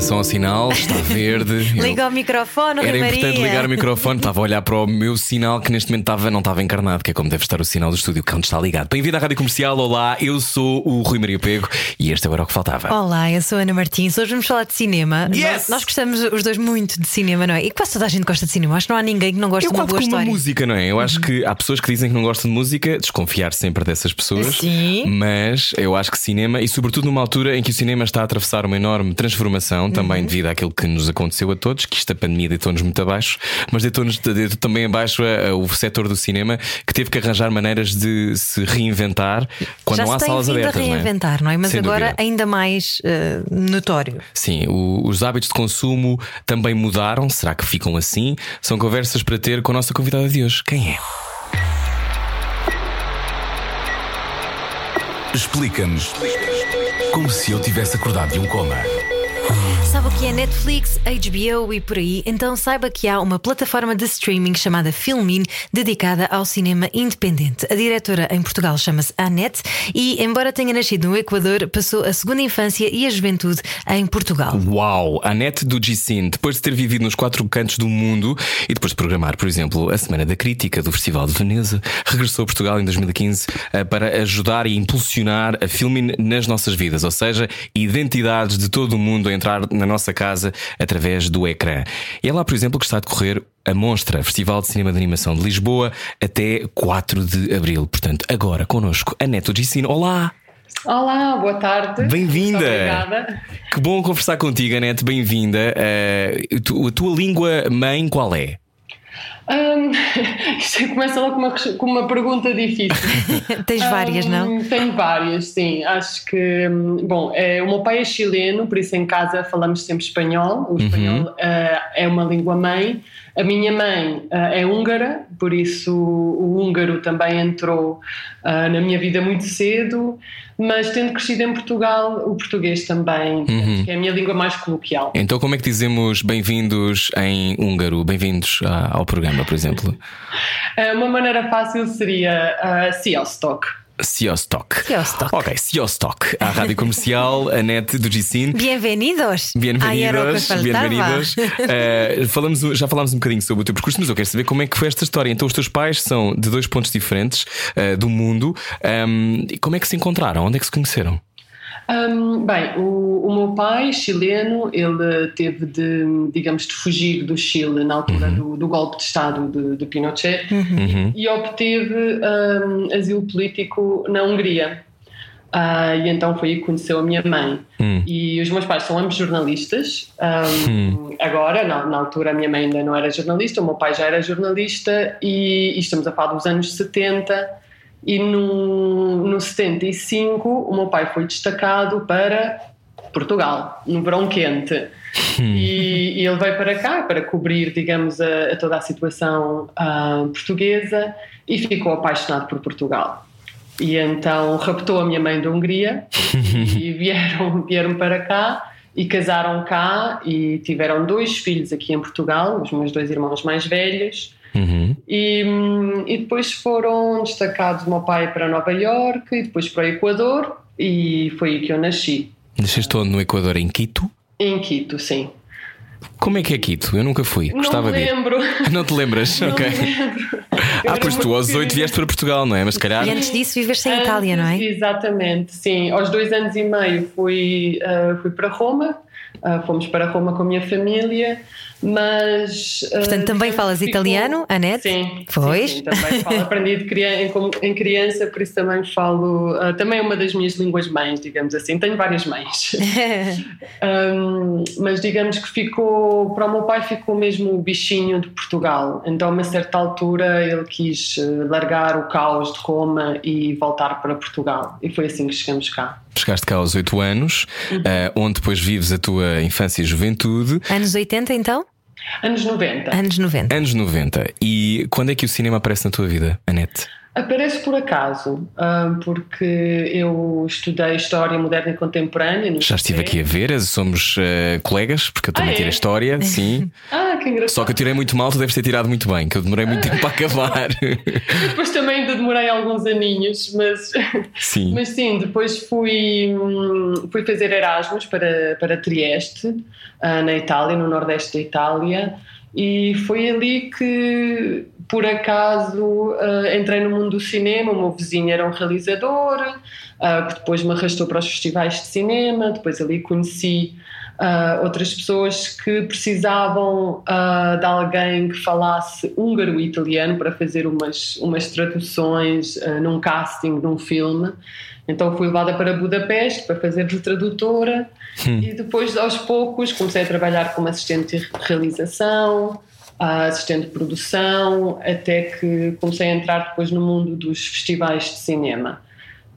Atenção ao sinal, está verde. Eu- Liga o microfone, Era Rui importante Maria. ligar o microfone, estava a olhar para o meu sinal que neste momento estava, não estava encarnado, que é como deve estar o sinal do estúdio, que é onde está ligado. Bem-vindo à Rádio Comercial, olá, eu sou o Rui Maria Pego e este era o que faltava. Olá, eu sou a Ana Martins. Hoje vamos falar de cinema. Yes! Nós, nós gostamos os dois muito de cinema, não é? E quase toda a gente gosta de cinema. Acho que não há ninguém que não goste Eu de uma boa história. música, não é? Eu acho que há pessoas que dizem que não gostam de música, desconfiar sempre dessas pessoas. Sim. Mas eu acho que cinema, e sobretudo numa altura em que o cinema está a atravessar uma enorme transformação, Uhum. também devido àquilo que nos aconteceu a todos, que esta pandemia deitou-nos muito abaixo, mas deitou-nos deitou também abaixo a- a- o setor do cinema que teve que arranjar maneiras de se reinventar quando Já não há se tem salas abertas. a reinventar, não é? Mas Sem agora dúvida. ainda mais eh, notório. Sim, o- os hábitos de consumo também mudaram. Será que ficam assim? São conversas para ter com a nossa convidada de hoje. Quem é? Explica-nos como se eu tivesse acordado de um coma. Sabe o que é Netflix, HBO e por aí? Então saiba que há uma plataforma de streaming chamada Filmin dedicada ao cinema independente. A diretora em Portugal chama-se Annette e, embora tenha nascido no Equador, passou a segunda infância e a juventude em Portugal. Uau! A net do Gicin, depois de ter vivido nos quatro cantos do mundo e depois de programar, por exemplo, a Semana da Crítica do Festival de Veneza, regressou a Portugal em 2015 eh, para ajudar e impulsionar a Filmin nas nossas vidas, ou seja, identidades de todo o mundo a entrar na nossa casa através do ecrã. E é lá, por exemplo, que está a decorrer a Monstra, Festival de Cinema de Animação de Lisboa, até 4 de Abril. Portanto, agora connosco a Neto Gicin. Olá! Olá, boa tarde. Bem-vinda! Obrigada. Que bom conversar contigo, Anete, bem-vinda. Tu- a tua língua mãe qual é? Isto começa logo com uma, com uma pergunta difícil. Tens várias, não? Tenho várias, sim. Acho que, hum, bom, é, o meu pai é chileno, por isso em casa falamos sempre espanhol. O espanhol ah, é uma língua mãe. A minha mãe ah, é húngara, por isso o húngaro também entrou ah, na minha vida muito cedo. Mas tendo crescido em Portugal, o português também, que é a minha língua mais coloquial. Então, como é que dizemos bem-vindos em húngaro? Bem-vindos a- ao programa, por exemplo? Ah, Uma maneira fácil seria uh, Sziasztok. Siostok. Siostok. Ok, Siostok. À rádio comercial, Anete do Gicin. Bem-vindos! Bem-vindos, bem-vindos. Eh, falamos, já falámos um bocadinho sobre o teu percurso, mas eu quero saber como é que foi esta história. Então, os teus pais são de dois pontos diferentes eh, do mundo. E como é que se encontraram? Onde é que se conheceram? Um, bem, o, o meu pai, chileno, ele teve de, digamos, de fugir do Chile na altura do, do golpe de Estado de, de Pinochet e obteve um, asilo político na Hungria. Ah, e então foi aí que conheceu a minha mãe. E os meus pais são ambos jornalistas. Um, Agora, na, na altura, a minha mãe ainda não era jornalista, o meu pai já era jornalista, e, e estamos a falar dos anos 70. E no, no 75, o meu pai foi destacado para Portugal, no verão quente. E, e ele veio para cá para cobrir, digamos, a, a toda a situação ah, portuguesa e ficou apaixonado por Portugal. E então raptou a minha mãe da Hungria e vieram, vieram para cá e casaram cá e tiveram dois filhos aqui em Portugal, os meus dois irmãos mais velhos. Uhum. E, e depois foram destacados o meu pai para Nova Iorque e depois para o Equador e foi aí que eu nasci. Nasceste onde? No Equador, em Quito? Em Quito, sim. Como é que é Quito? Eu nunca fui. Gostava não me de ir. lembro. Não te lembras? Não ok. me lembro. Ah, pois tu aos 8 pequenina. vieste para Portugal, não é? Mas calhar. E antes disso viveste em Itália, não é? Exatamente, sim. Aos dois anos e meio fui, ah, fui para Roma, ah, fomos para Roma com a minha família, mas. Portanto, também digamos falas ficou- italiano, Anete? Sim. Pois. Sim, sim, também falo. Aprendi de criança, em, criança, por isso também falo. ah, também é uma das minhas línguas mães, digamos assim. Tenho várias mães. Um, mas digamos que ficou, para o meu pai ficou mesmo o bichinho de Portugal. Então, a uma certa altura, ele quis eh, largar o caos de Roma e voltar para Portugal. E foi assim que chegamos cá. Chegaste cá aos 8 anos, Uhum. eh, onde depois vives a tua infância e juventude. Anos 80, então? Anos 90. Anos 90. Anos 90. E quando é que o cinema aparece na tua vida, Anete? Aparece por acaso, ah, porque eu estudei História Moderna e Contemporânea. Já estive aqui a ver, somos uh, colegas, porque eu também ah, é? tirei História, sim. ah, que engraçado. Só que eu tirei muito mal, tu deves ter tirado muito bem, que eu demorei muito tempo a acabar. depois também ainda demorei alguns aninhos, mas sim, mas sim depois fui, hum, fui fazer Erasmus para, para Trieste, na Itália, no Nordeste da Itália. E foi ali que, por acaso, uh, entrei no mundo do cinema. O meu vizinho era um realizador, uh, que depois me arrastou para os festivais de cinema. Depois ali conheci uh, outras pessoas que precisavam de alguém que falasse húngaro e italiano para fazer umas, umas traduções num casting num filme. Então fui levada para Budapeste para fazer de tradutora hum. e depois aos poucos comecei a trabalhar como assistente de realização, assistente de produção, até que comecei a entrar depois no mundo dos festivais de cinema.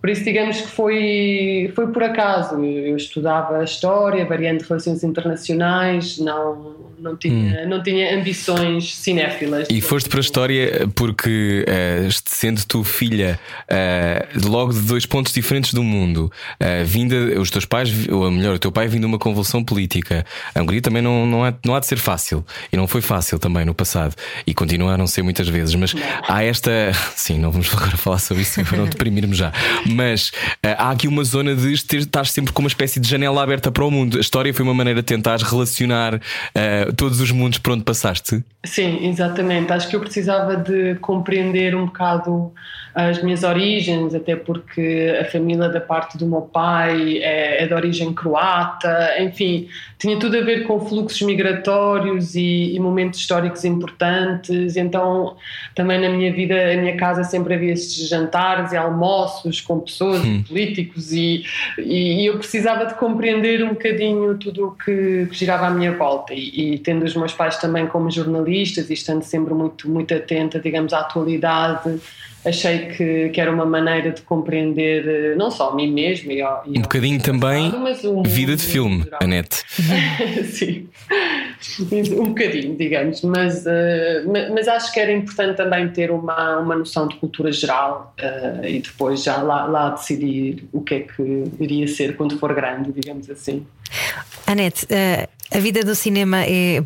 Por isso, digamos que foi, foi por acaso. Eu estudava História, variante de Relações Internacionais, não, não, tinha, hum. não tinha ambições cinéfilas. E foste para a História porque, uh, sendo tu filha uh, logo de dois pontos diferentes do mundo, uh, vinda, os teus pais, ou melhor, o teu pai vindo de uma convulsão política, a Hungria também não, não, há, não há de ser fácil. E não foi fácil também no passado. E continua a não ser muitas vezes. Mas não. há esta. Sim, não vamos agora falar sobre isso para não deprimirmos já mas uh, há aqui uma zona de estar sempre com uma espécie de janela aberta para o mundo. A história foi uma maneira de tentar relacionar uh, todos os mundos por onde passaste. Sim, exatamente. Acho que eu precisava de compreender um bocado as minhas origens, até porque a família da parte do meu pai é, é de origem croata, enfim, tinha tudo a ver com fluxos migratórios e, e, momentos históricos importantes. Então, também na minha vida, a minha casa sempre havia estes jantares e almoços com pessoas hum. políticos e, e, e, eu precisava de compreender um bocadinho tudo o que, que girava à minha volta. E, e, tendo os meus pais também como jornalistas e estando sempre muito, muito atenta, digamos, à atualidade achei que, que era uma maneira de compreender eh, não só a mim mesmo e, ao, e um bocadinho também vida de filme, a net. Sim, um bocadinho, digamos, mas, uh, mas acho que era importante também ter uma, uma noção de cultura geral uh, e depois já lá, lá decidir o que é que iria ser quando for grande, digamos assim. Anete, uh, a vida do cinema é,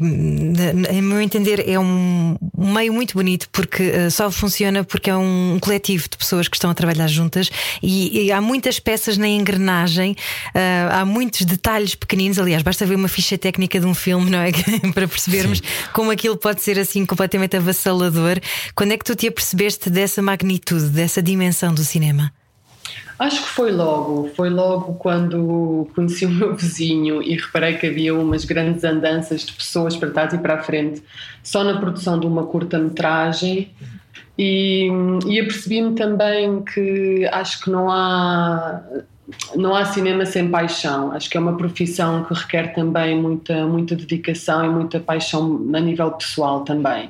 em meu entender, é um meio muito bonito porque uh, só funciona porque é um coletivo de pessoas que estão a trabalhar juntas e, e há muitas peças na engrenagem, uh, há muitos detalhes pequeninos. Aliás, basta ver uma ficha técnica de um filme, não é? Para percebermos Sim. como aquilo pode ser assim completamente avassalador. Quando é que tu te apercebeste dessa magnitude, dessa dimensão do cinema? Acho que foi logo, foi logo quando conheci o meu vizinho e reparei que havia umas grandes andanças de pessoas para trás e para a frente, só na produção de uma curta-metragem. E, e apercebi-me também que acho que não há não há cinema sem paixão. Acho que é uma profissão que requer também muita, muita dedicação e muita paixão a nível pessoal também.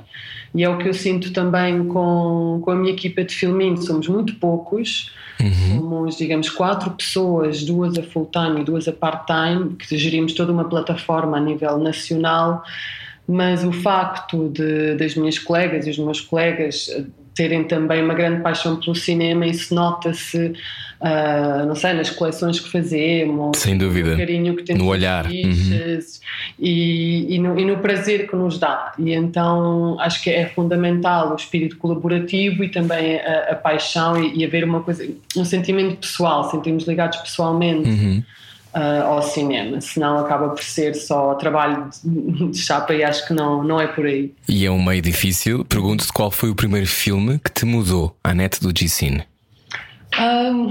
E é o que eu sinto também com, com a minha equipa de filminho. Somos muito poucos, uhum. somos, digamos, quatro pessoas, duas a full-time e duas a part-time, que gerimos toda uma plataforma a nível nacional. Mas o facto de, das minhas colegas e os meus colegas terem também uma grande paixão pelo cinema, isso nota-se, uh, não sei, nas coleções que fazemos, sem dúvida, no carinho que temos no olhar uhum. e, e, no, e, no, prazer que nos dá. E então acho que é fundamental o espírito colaborativo e também a, a paixão e, e haver uma coisa, um sentimento pessoal, sentirmos ligados pessoalmente. Uhum uh, ao cinema, senão acaba por ser só trabalho de, de chapa e acho que não, não é por aí. E é um meio difícil. Pergunto-te qual foi o primeiro filme que te mudou, a net do G-Cine? Um,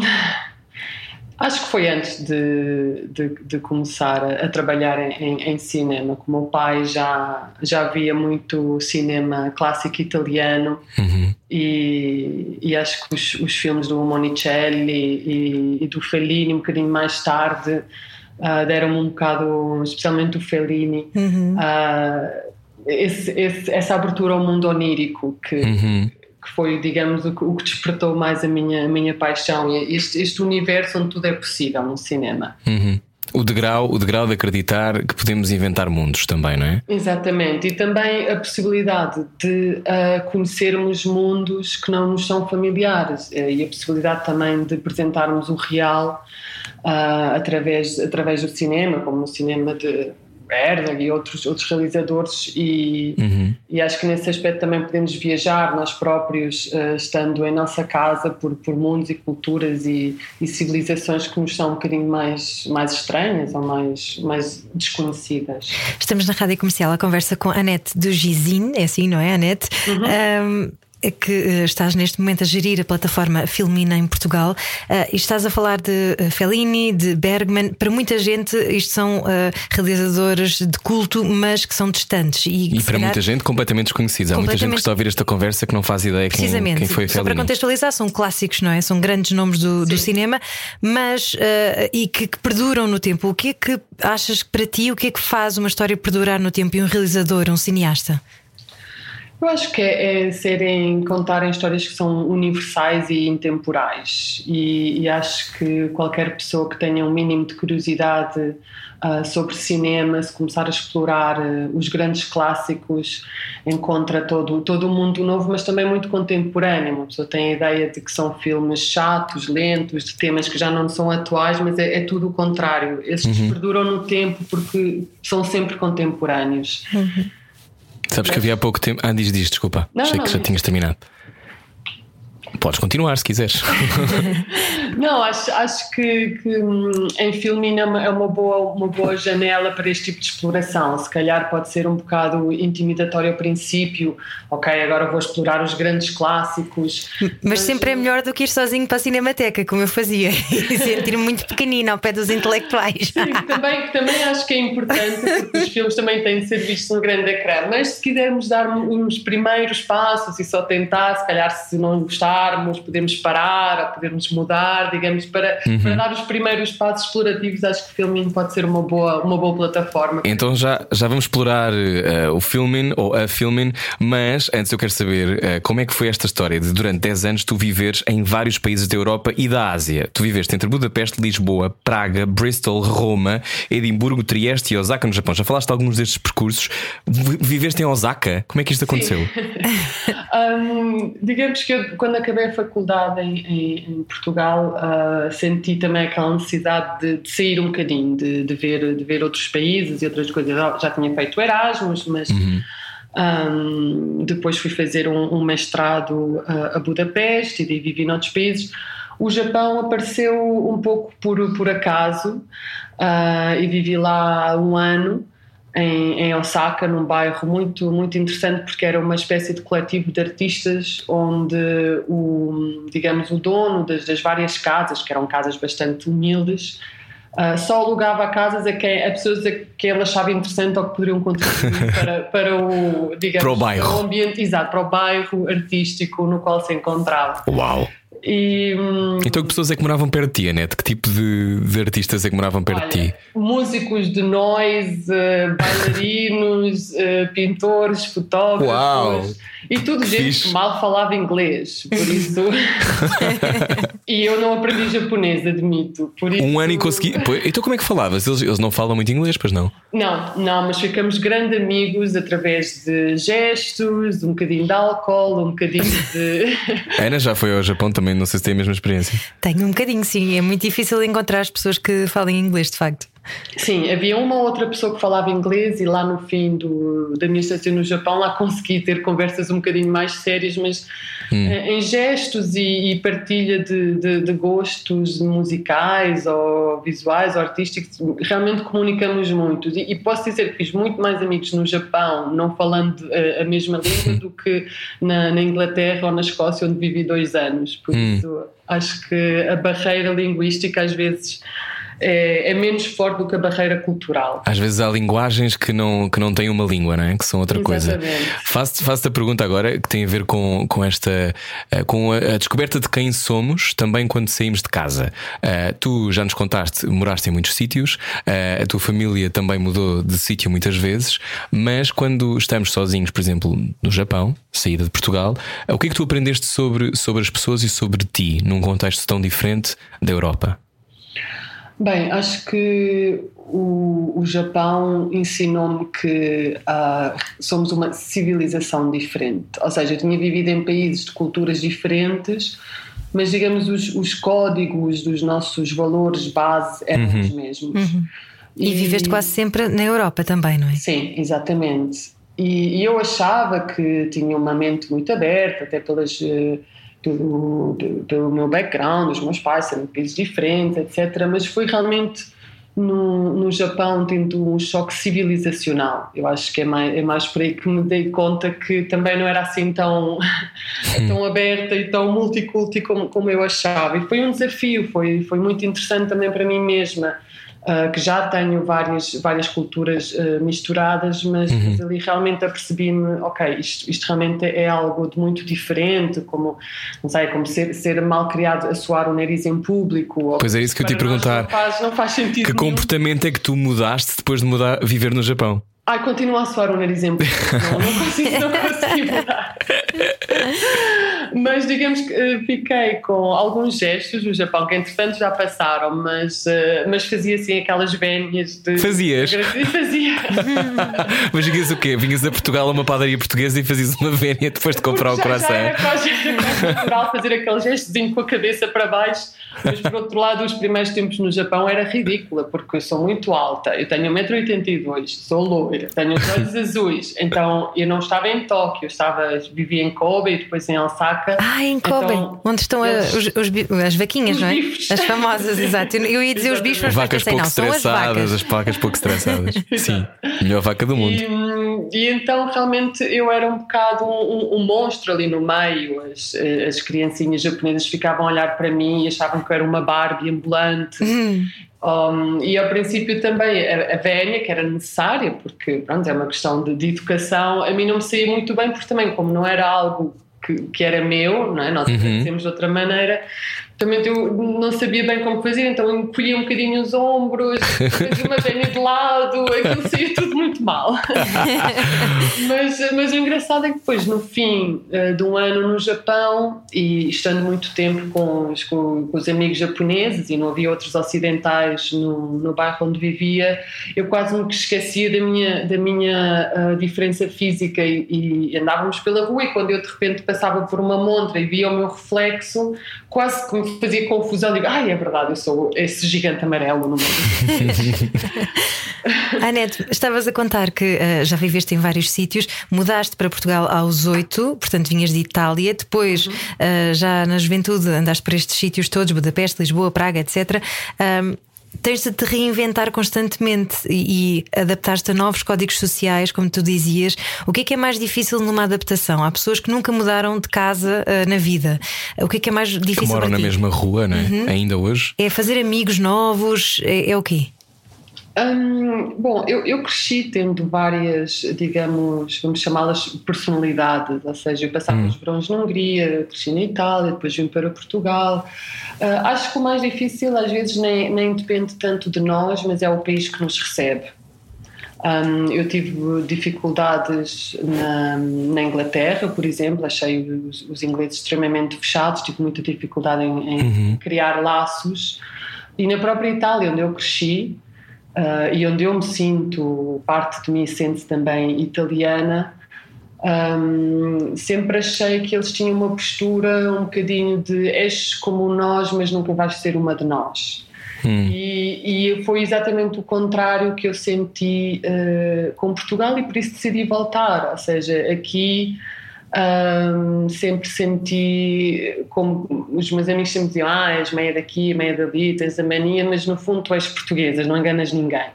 Acho que foi antes de, de, de começar a, a trabalhar em, em, cinema. O meu pai já, já via muito cinema clássico italiano uhum. e, e acho que os, os filmes do Monicelli e, e, do Fellini, um bocadinho mais tarde, uh, deram-me um bocado, especialmente o Fellini, uhum. uh, esse, esse, essa abertura ao mundo onírico que. Uhum que foi, digamos, o que, o que, despertou mais a minha, a minha paixão, este, este universo onde tudo é possível no cinema. Uhum. O degrau, o degrau de acreditar que podemos inventar mundos também, não é? Exatamente. E também a possibilidade de uh, conhecermos mundos que não nos são familiares uh, e a possibilidade também de apresentarmos o real uh, através, através do cinema, como no cinema de Herzog e outros, outros realizadores e, uhum. e acho que nesse aspecto também podemos viajar nós próprios uh, estando em nossa casa por, por mundos e culturas e, e, civilizações que nos são um bocadinho mais, mais estranhas ou mais, mais desconhecidas. Estamos na Rádio Comercial a conversa com a Anete do Gizin, é assim, não é, Anete? Uhum. Um, que uh, estás neste momento a gerir a plataforma Filmina em Portugal uh, e estás a falar de uh, Fellini, de Bergman. Para muita gente, isto são realizadores de culto, mas que são distantes. E, e para muita gente, completamente desconhecidos. Há muita gente que está a ouvir esta conversa que não faz ideia quem, quem foi Fellini. Só para contextualizar, são clássicos, não é? São grandes nomes do, do cinema, mas e que, que, perduram no tempo. O que é que achas que para ti, o que é que faz uma história perdurar no tempo e um realizador, um cineasta? Eu acho que é, é serem, contarem histórias que são universais e intemporais. E, e, acho que qualquer pessoa que tenha um mínimo de curiosidade uh, sobre cinema, se começar a explorar uh, os grandes clássicos, encontra todo, todo um mundo novo, mas também muito contemporâneo. Uma pessoa tem a ideia de que são filmes chatos, lentos, de temas que já não são atuais, mas é, é tudo o contrário. Esses uhum. perduram no tempo porque são sempre contemporâneos. Uhum. Sabes que havia há pouco tempo. Ah, diz, diz, desculpa. Não, Achei não, que já tinhas terminado. Podes continuar se quiseres. Não, acho, acho que, que hum, em filme é uma boa, uma boa janela para este tipo de exploração. Se calhar pode ser um bocado intimidatório ao princípio, ok, agora vou explorar os grandes clássicos. Mas, mas sempre é melhor do que ir sozinho para a cinemateca, como eu fazia, e sentir-me muito pequenina ao pé dos intelectuais. Sim, também, também acho que é importante, porque os filmes também têm de ser vistos no grande ecrã. Mas se quisermos dar uns primeiros passos e só tentar, se calhar se não gostarmos, podemos parar, podemos mudar digamos, para, uhum. para dar os primeiros passos explorativos, acho que o Filmin pode ser uma boa, uma boa plataforma. Então já, já vamos explorar uh, o Filmin ou a Filmin, mas antes eu quero saber uh, como é que foi esta história de durante 10 anos tu viveres em vários países da Europa e da Ásia. Tu viveste entre Budapeste, Lisboa, Praga, Bristol, Roma, Edimburgo, Trieste e Osaka no Japão. Já falaste de alguns destes percursos. Viveste em Osaka? Como é que isto aconteceu? um, digamos que eu, quando acabei a faculdade em, em, em Portugal, uh, senti também aquela necessidade de, de sair um bocadinho, de, de, ver, de ver outros países e outras coisas. Já tinha feito Erasmus, mas uhum. um, depois fui fazer um, um mestrado uh, a Budapeste e vivi noutros países. O Japão apareceu um pouco por, por acaso uh, e vivi lá um ano em, em, Osaka, num bairro muito, muito interessante, porque era uma espécie de coletivo de artistas onde o, digamos, o dono das, das várias casas, que eram casas bastante humildes, uh, só alugava casas a, quem, a pessoas a que ele achava interessante ou que poderiam contribuir para, para o, digamos, para o bairro. o ambiente, exato, para o bairro artístico no qual se encontrava. Uau! E, hum, então, que pessoas é que moravam perto de ti, Anete? Que tipo de, de artistas é que moravam perto olha, de ti? Músicos de noise, uh, bailarinos, uh, pintores, fotógrafos. Uau! E tudo gente que mal falava inglês, por isso. e eu não aprendi japonês, admito. Por isso... Um ano e consegui. Então, como é que falavas? Eles, eles não falam muito inglês, pois não? Não, não, mas ficamos grandes amigos através de gestos, um bocadinho de álcool, um bocadinho de. Ana já foi ao Japão também, não sei se tem a mesma experiência. Tenho um bocadinho, sim. É muito difícil encontrar as pessoas que falem inglês, de facto. Sim, havia uma outra pessoa que falava inglês e lá no fim do, da minha estação no Japão lá consegui ter conversas um bocadinho mais sérias, mas hum. Eh, em gestos e, e partilha de, de, de, gostos musicais ou visuais ou artísticos, realmente comunicamos muito. E, e, posso dizer que fiz muito mais amigos no Japão, não falando a, eh, a mesma língua, do que na, na, Inglaterra ou na Escócia, onde vivi dois anos. Por hum. isso, acho que a barreira linguística às vezes é, é, menos forte do que a barreira cultural. Às vezes há linguagens que não, que não têm uma língua, não é? que são outra Exatamente. coisa. Faço-te faço a pergunta agora que tem a ver com, com esta eh, com a, a descoberta de quem somos também quando saímos de casa. Uh, tu já nos contaste, moraste em muitos sítios, uh, a tua família também mudou de sítio muitas vezes, mas quando estamos sozinhos, por exemplo, no Japão, saída de Portugal, uh, o que é que tu aprendeste sobre, sobre as pessoas e sobre ti num contexto tão diferente da Europa? Bem, acho que o, o Japão ensinou-me que uh, somos uma civilização diferente. Ou seja, eu tinha vivido em países de culturas diferentes, mas digamos os, os códigos dos nossos valores base eram uhum. os mesmos. Uhum. E, e viveste quase sempre na Europa também, não é? Sim, exatamente. E, e, eu achava que tinha uma mente muito aberta, até pelas, eh, pelo, pelo meu background, os meus pais sendo países diferentes, etc. Mas foi realmente no, no Japão tendo um choque civilizacional. Eu acho que é mais, é mais por aí que me dei conta que também não era assim tão, tão aberta e tão multiculti como, como eu achava. E foi um desafio, foi, foi muito interessante também para mim mesma uh, que já tenho várias, várias culturas uh, misturadas, mas, uhum. ali realmente apercebi-me, ok, isto, isto realmente é algo de muito diferente, como, não sei, como ser, ser mal criado a soar o nariz em público. Pois é isso que eu te perguntar. Não faz, não faz sentido. Que nenhum. comportamento é que tu mudaste depois de mudar, viver no Japão? Ai, continua a soar o nariz em público. não, não consigo, não consigo mudar. Mas digamos que eh, fiquei com alguns gestos no Japão que entretanto já passaram, mas, uh, mas fazia assim aquelas vénias de. Fazias? Fazia. mas vinhas o quê? Vinhas a Portugal a uma padaria portuguesa e fazias uma vénia depois de comprar o coração? Já era quase natural fazer aquele gestozinho com a cabeça para baixo, mas por outro lado, os primeiros tempos no Japão era ridícula, porque eu sou muito alta, eu tenho 1,82m, sou loira, tenho os olhos azuis, então eu não estava em Tóquio, eu estava, vivia em Kobe e depois em Osaka. Ah, em Kobe, então, onde estão eles, os, os, as vaquinhas, não é? Bifes. As famosas, exato. Eu ia dizer os bichos, mas vacas pensei, pouco não, estressadas, as vacas. as vacas pouco estressadas. Sim, melhor vaca do mundo. E, e, então realmente eu era um bocado um, um, monstro ali no meio. As, as criancinhas japonesas ficavam a olhar para mim e achavam que eu era uma Barbie ambulante. Hum. Um, e ao princípio também a, a vénia, que era necessária, porque pronto, é uma questão de, de, educação, a mim não me saía muito bem, porque também, como não era algo que, que era meu, não é? nós uhum. de outra maneira, também eu não sabia bem como fazer, então encolhia um bocadinho os ombros, fazia uma vénia de lado, aquilo saía tudo muito mal. mas, mas o engraçado é que depois, no fim uh, de um ano no Japão, e estando muito tempo com os, com, com os amigos japoneses, e não havia outros ocidentais no, no bairro onde vivia, eu quase me esquecia da minha, da minha uh, diferença física e, e andávamos pela rua e quando eu de repente passava por uma montra e via o meu reflexo, quase que me fazia confusão. Digo, ai, é verdade, eu sou esse gigante amarelo no mundo. Anete, estavas a contar que uh, já viveste em vários sítios, mudaste para Portugal aos oito, portanto vinhas de Itália, depois, uhum. uh, já na juventude, andaste por estes sítios todos, Budapeste, Lisboa, Praga, etc. Um, tens de te reinventar constantemente e, e adaptar-te a novos códigos sociais, como tu dizias. O que é que é mais difícil numa adaptação? Há pessoas que nunca mudaram de casa uh, na vida. O que é que é mais difícil? Que moram na mesma rua, não é? Uhum. Ainda hoje. É fazer amigos novos, é, é o quê? Hum, bom, eu, eu, cresci tendo várias, digamos, vamos chamá-las personalidades, ou seja, eu passava hum. os verões na Hungria, cresci na Itália, depois vim para Portugal. Uh, acho que o mais difícil às vezes nem, nem depende tanto de nós, mas é o país que nos recebe. Um, eu tive dificuldades na, na, Inglaterra, por exemplo, achei os, os, ingleses extremamente fechados, tive muita dificuldade em, em uhum. criar laços. E na própria Itália, onde eu cresci, uh, e onde eu me sinto, parte de mim sente-se também italiana, um, sempre achei que eles tinham uma postura um bocadinho de és como nós, mas nunca vais ser uma de nós. Hum. E, e, foi exatamente o contrário que eu senti uh, com Portugal e por isso decidi voltar. Ou seja, aqui um, sempre senti, como os meus amigos sempre diziam, ah, és meia daqui, meia dali, tens a mania, mas no fundo tu és portuguesa, não enganas ninguém.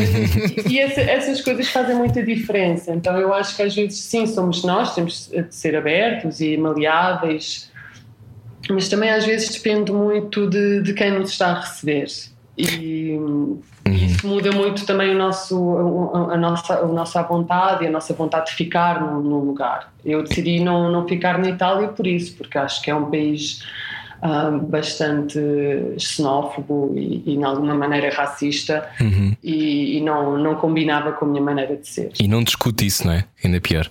e essa, essas coisas fazem muita diferença. Então eu acho que às vezes sim, somos nós, temos de ser abertos e maleáveis, mas também às vezes depende muito de, de quem nos está a receber. E uhum. isso muda muito também o nosso, a, nossa, a nossa vontade e a nossa vontade de ficar no, lugar. Eu decidi não, não ficar na Itália por isso, porque acho que é um país uh, bastante xenófobo e, e, de alguma maneira racista uhum. e, e, não, não combinava com a minha maneira de ser. E não discute isso, não é? Ainda pior.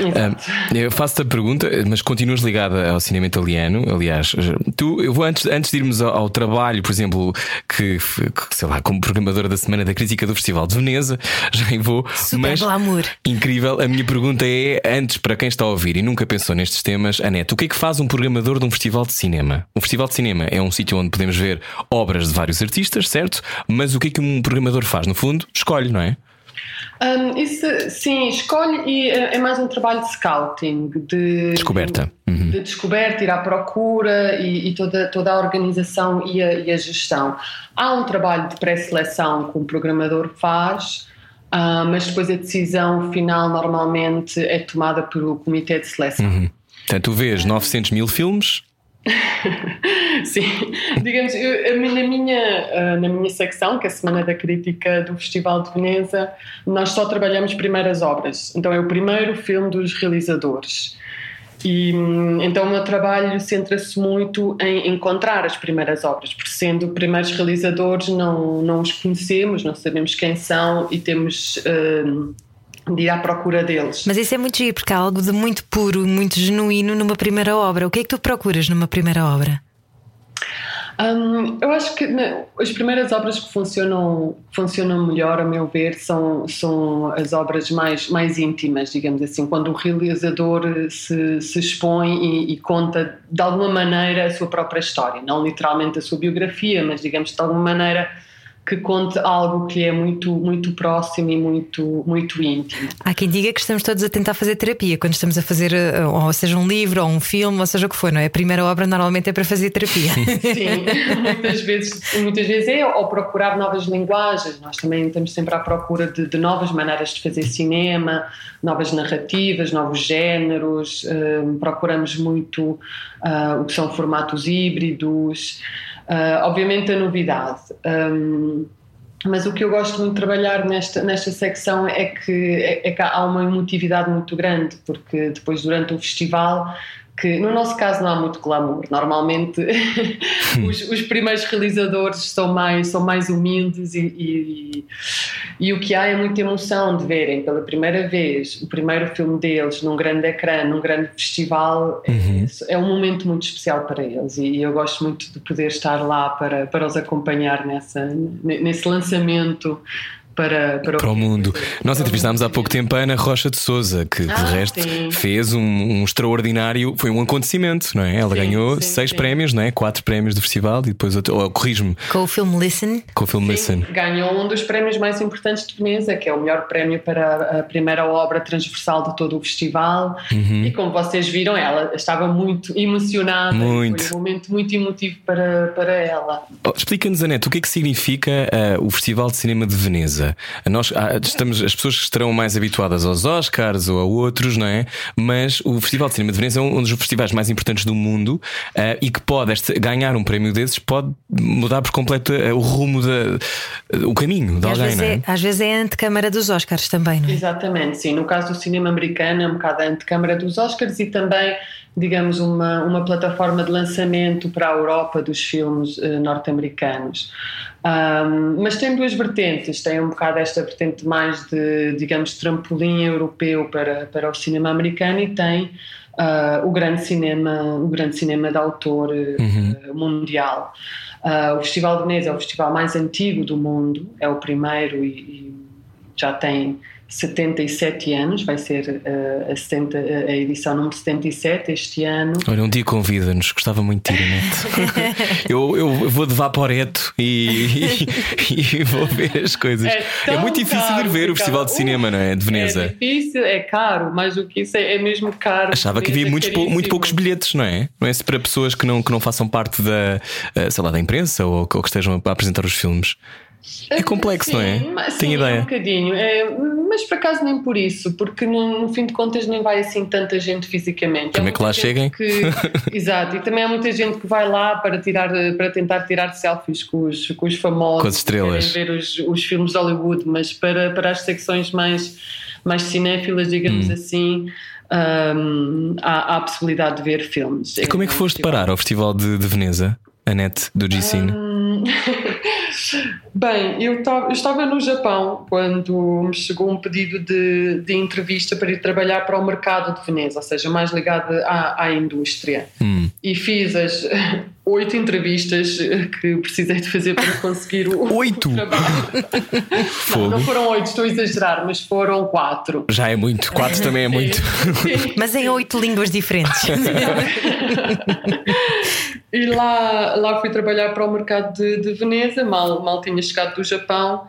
Uh, eu faço-te a pergunta, mas continuas ligada ao cinema italiano. Aliás, tu, eu vou antes, antes de irmos ao, ao trabalho, por exemplo, que, que, sei lá, como programadora da Semana da Crítica do Festival de Veneza, já vou. Super mas, glamour. Incrível. A minha pergunta é: antes, para quem está a ouvir e nunca pensou nestes temas, Anete, o que é que faz um programador de um festival de cinema? Um festival de cinema é um sítio onde podemos ver obras de vários artistas, certo? Mas o que é que um programador faz? No fundo, escolhe, não é? Um, isso, sim, escolhe e é, é mais um trabalho de scouting, de descoberta, uhum. de descoberta, ir à procura e, e, toda, toda a organização e a, e a gestão. Há um trabalho de pré-seleção que um programador faz, uh, mas depois a decisão final normalmente é tomada pelo comitê de seleção. Uhum. Portanto, tu vês 900 mil filmes, Sim, digamos, eu, na, minha, ah, na minha secção, que é a Semana da Crítica do Festival de Veneza, nós só trabalhamos primeiras obras. Então é o primeiro filme dos realizadores. E então o meu trabalho centra-se muito em encontrar as primeiras obras, porque sendo primeiros realizadores não, não os conhecemos, não sabemos quem são e temos. Uh, de ir à procura deles. Mas isso é muito giro, porque há algo de muito puro, muito genuíno numa primeira obra. O que é que tu procuras numa primeira obra? Um, eu acho que né, as primeiras obras que funcionam, funcionam melhor, a meu ver, são, são as obras mais, mais íntimas, digamos assim, quando o realizador se, se expõe e, e, conta de alguma maneira a sua própria história, não literalmente a sua biografia, mas digamos de alguma maneira que conte algo que é muito, muito próximo e muito, muito íntimo. Há quem diga que estamos todos a tentar fazer terapia quando estamos a fazer, eh, ou seja, um livro ou um filme, ou seja o que for, não é? A primeira obra normalmente é para fazer terapia. Sim, muitas vezes, muitas vezes é, ou procurar novas linguagens. Nós também estamos sempre à procura de, de novas maneiras de fazer cinema, novas narrativas, novos géneros, uh, procuramos muito uh, o que são formatos híbridos. Uh, obviamente a novidade. Um, mas o que eu gosto muito de trabalhar nesta, nesta secção é que, é, é que há uma emotividade muito grande, porque depois, durante o festival, que no nosso caso não há muito glamour. Normalmente os, os, primeiros realizadores são mais, são mais humildes e, e, e, o que há é muita emoção de verem pela primeira vez o primeiro filme deles num grande ecrã, num grande festival. Uhum. É, é, um momento muito especial para eles e eu gosto muito de poder estar lá para, para os acompanhar nessa, nesse lançamento para, para, para o, mundo. Nós entrevistámos há pouco tempo a Ana Rocha de Souza, que ah, de resto sim. fez um, um, extraordinário, foi um acontecimento, não é? Ela sim, ganhou sim, seis prémios, não é? Quatro prémios do festival e depois outro, oh, corrijo-me. Com o filme Listen. Com o filme Listen. Ganhou um dos prémios mais importantes de Veneza, que é o melhor prémio para a primeira obra transversal de todo o festival. Uhum. E como vocês viram, ela estava muito emocionada. Muito. Foi um momento muito emotivo para, para ela. Oh, Explica-nos, Anete, o que é que significa uh, o Festival de Cinema de Veneza? Nós ah, estamos, as pessoas estarão mais habituadas aos Oscars ou a outros, não é? Mas o Festival de Cinema de Veneza é um dos festivais mais importantes do mundo uh, e que pode este, ganhar um prémio desses pode mudar por completo uh, o rumo, de, uh, o caminho de e alguém, às vezes, é? é, às vezes é a antecâmara dos Oscars também, não é? Exatamente, sim. No caso do cinema americano é um bocado a antecâmara dos Oscars e também digamos, uma, uma plataforma de lançamento para a Europa dos filmes uh, norte-americanos. Um, mas tem duas vertentes, tem um bocado esta vertente mais de, digamos, trampolim europeu para, para o cinema americano e tem uh, o grande cinema, o grande cinema de autor uhum. uh, mundial. Uh, o Festival de Veneza é o festival mais antigo do mundo, é o primeiro e, e já tem 77 anos, vai ser uh, a, 70, a edição número 77 este ano. Olha, um dia convida-nos, gostava muito de ir, eu, eu vou de vaporeto e, e, e, vou ver as coisas. É, é muito difícil ir ver o Festival de Cinema, não é? De Veneza. É difícil, é caro, mas o que isso é, é mesmo caro. Achava que havia muitos, muito poucos bilhetes, não é? Não é para pessoas que não, que não façam parte da, eh, sei lá, da imprensa ou, ou que estejam a apresentar os filmes. É complexo, sim, não é? Mas, Tenho sim, ideia. É um bocadinho. É, mas por acaso nem por isso, porque no, no, fim de contas nem vai assim tanta gente fisicamente. Também que lá cheguem. Que, exato, e também há muita gente que vai lá para, tirar, para tentar tirar selfies com os, com os famosos, com as estrelas. ver os, os filmes de Hollywood, mas para, para as secções mais, mais cinéfilas, digamos hum. assim um, há, há, a possibilidade de ver filmes. E como é que foste parar ao Festival de, de Veneza, Anete, do G-Cine? Um... Bem, eu, eu, estava no Japão quando me chegou um pedido de, de, entrevista para ir trabalhar para o mercado de Veneza, ou seja, mais ligado à, à indústria. Hum. E fiz as oito entrevistas que precisei de fazer para conseguir o, oito? o trabalho. não, não, foram oito, estou a exagerar, mas foram quatro. Já é muito, quatro também é muito. Sim. Mas em oito línguas diferentes. E lá, lá fui trabalhar para o mercado de, de Veneza, mal, mal tinha chegado do Japão.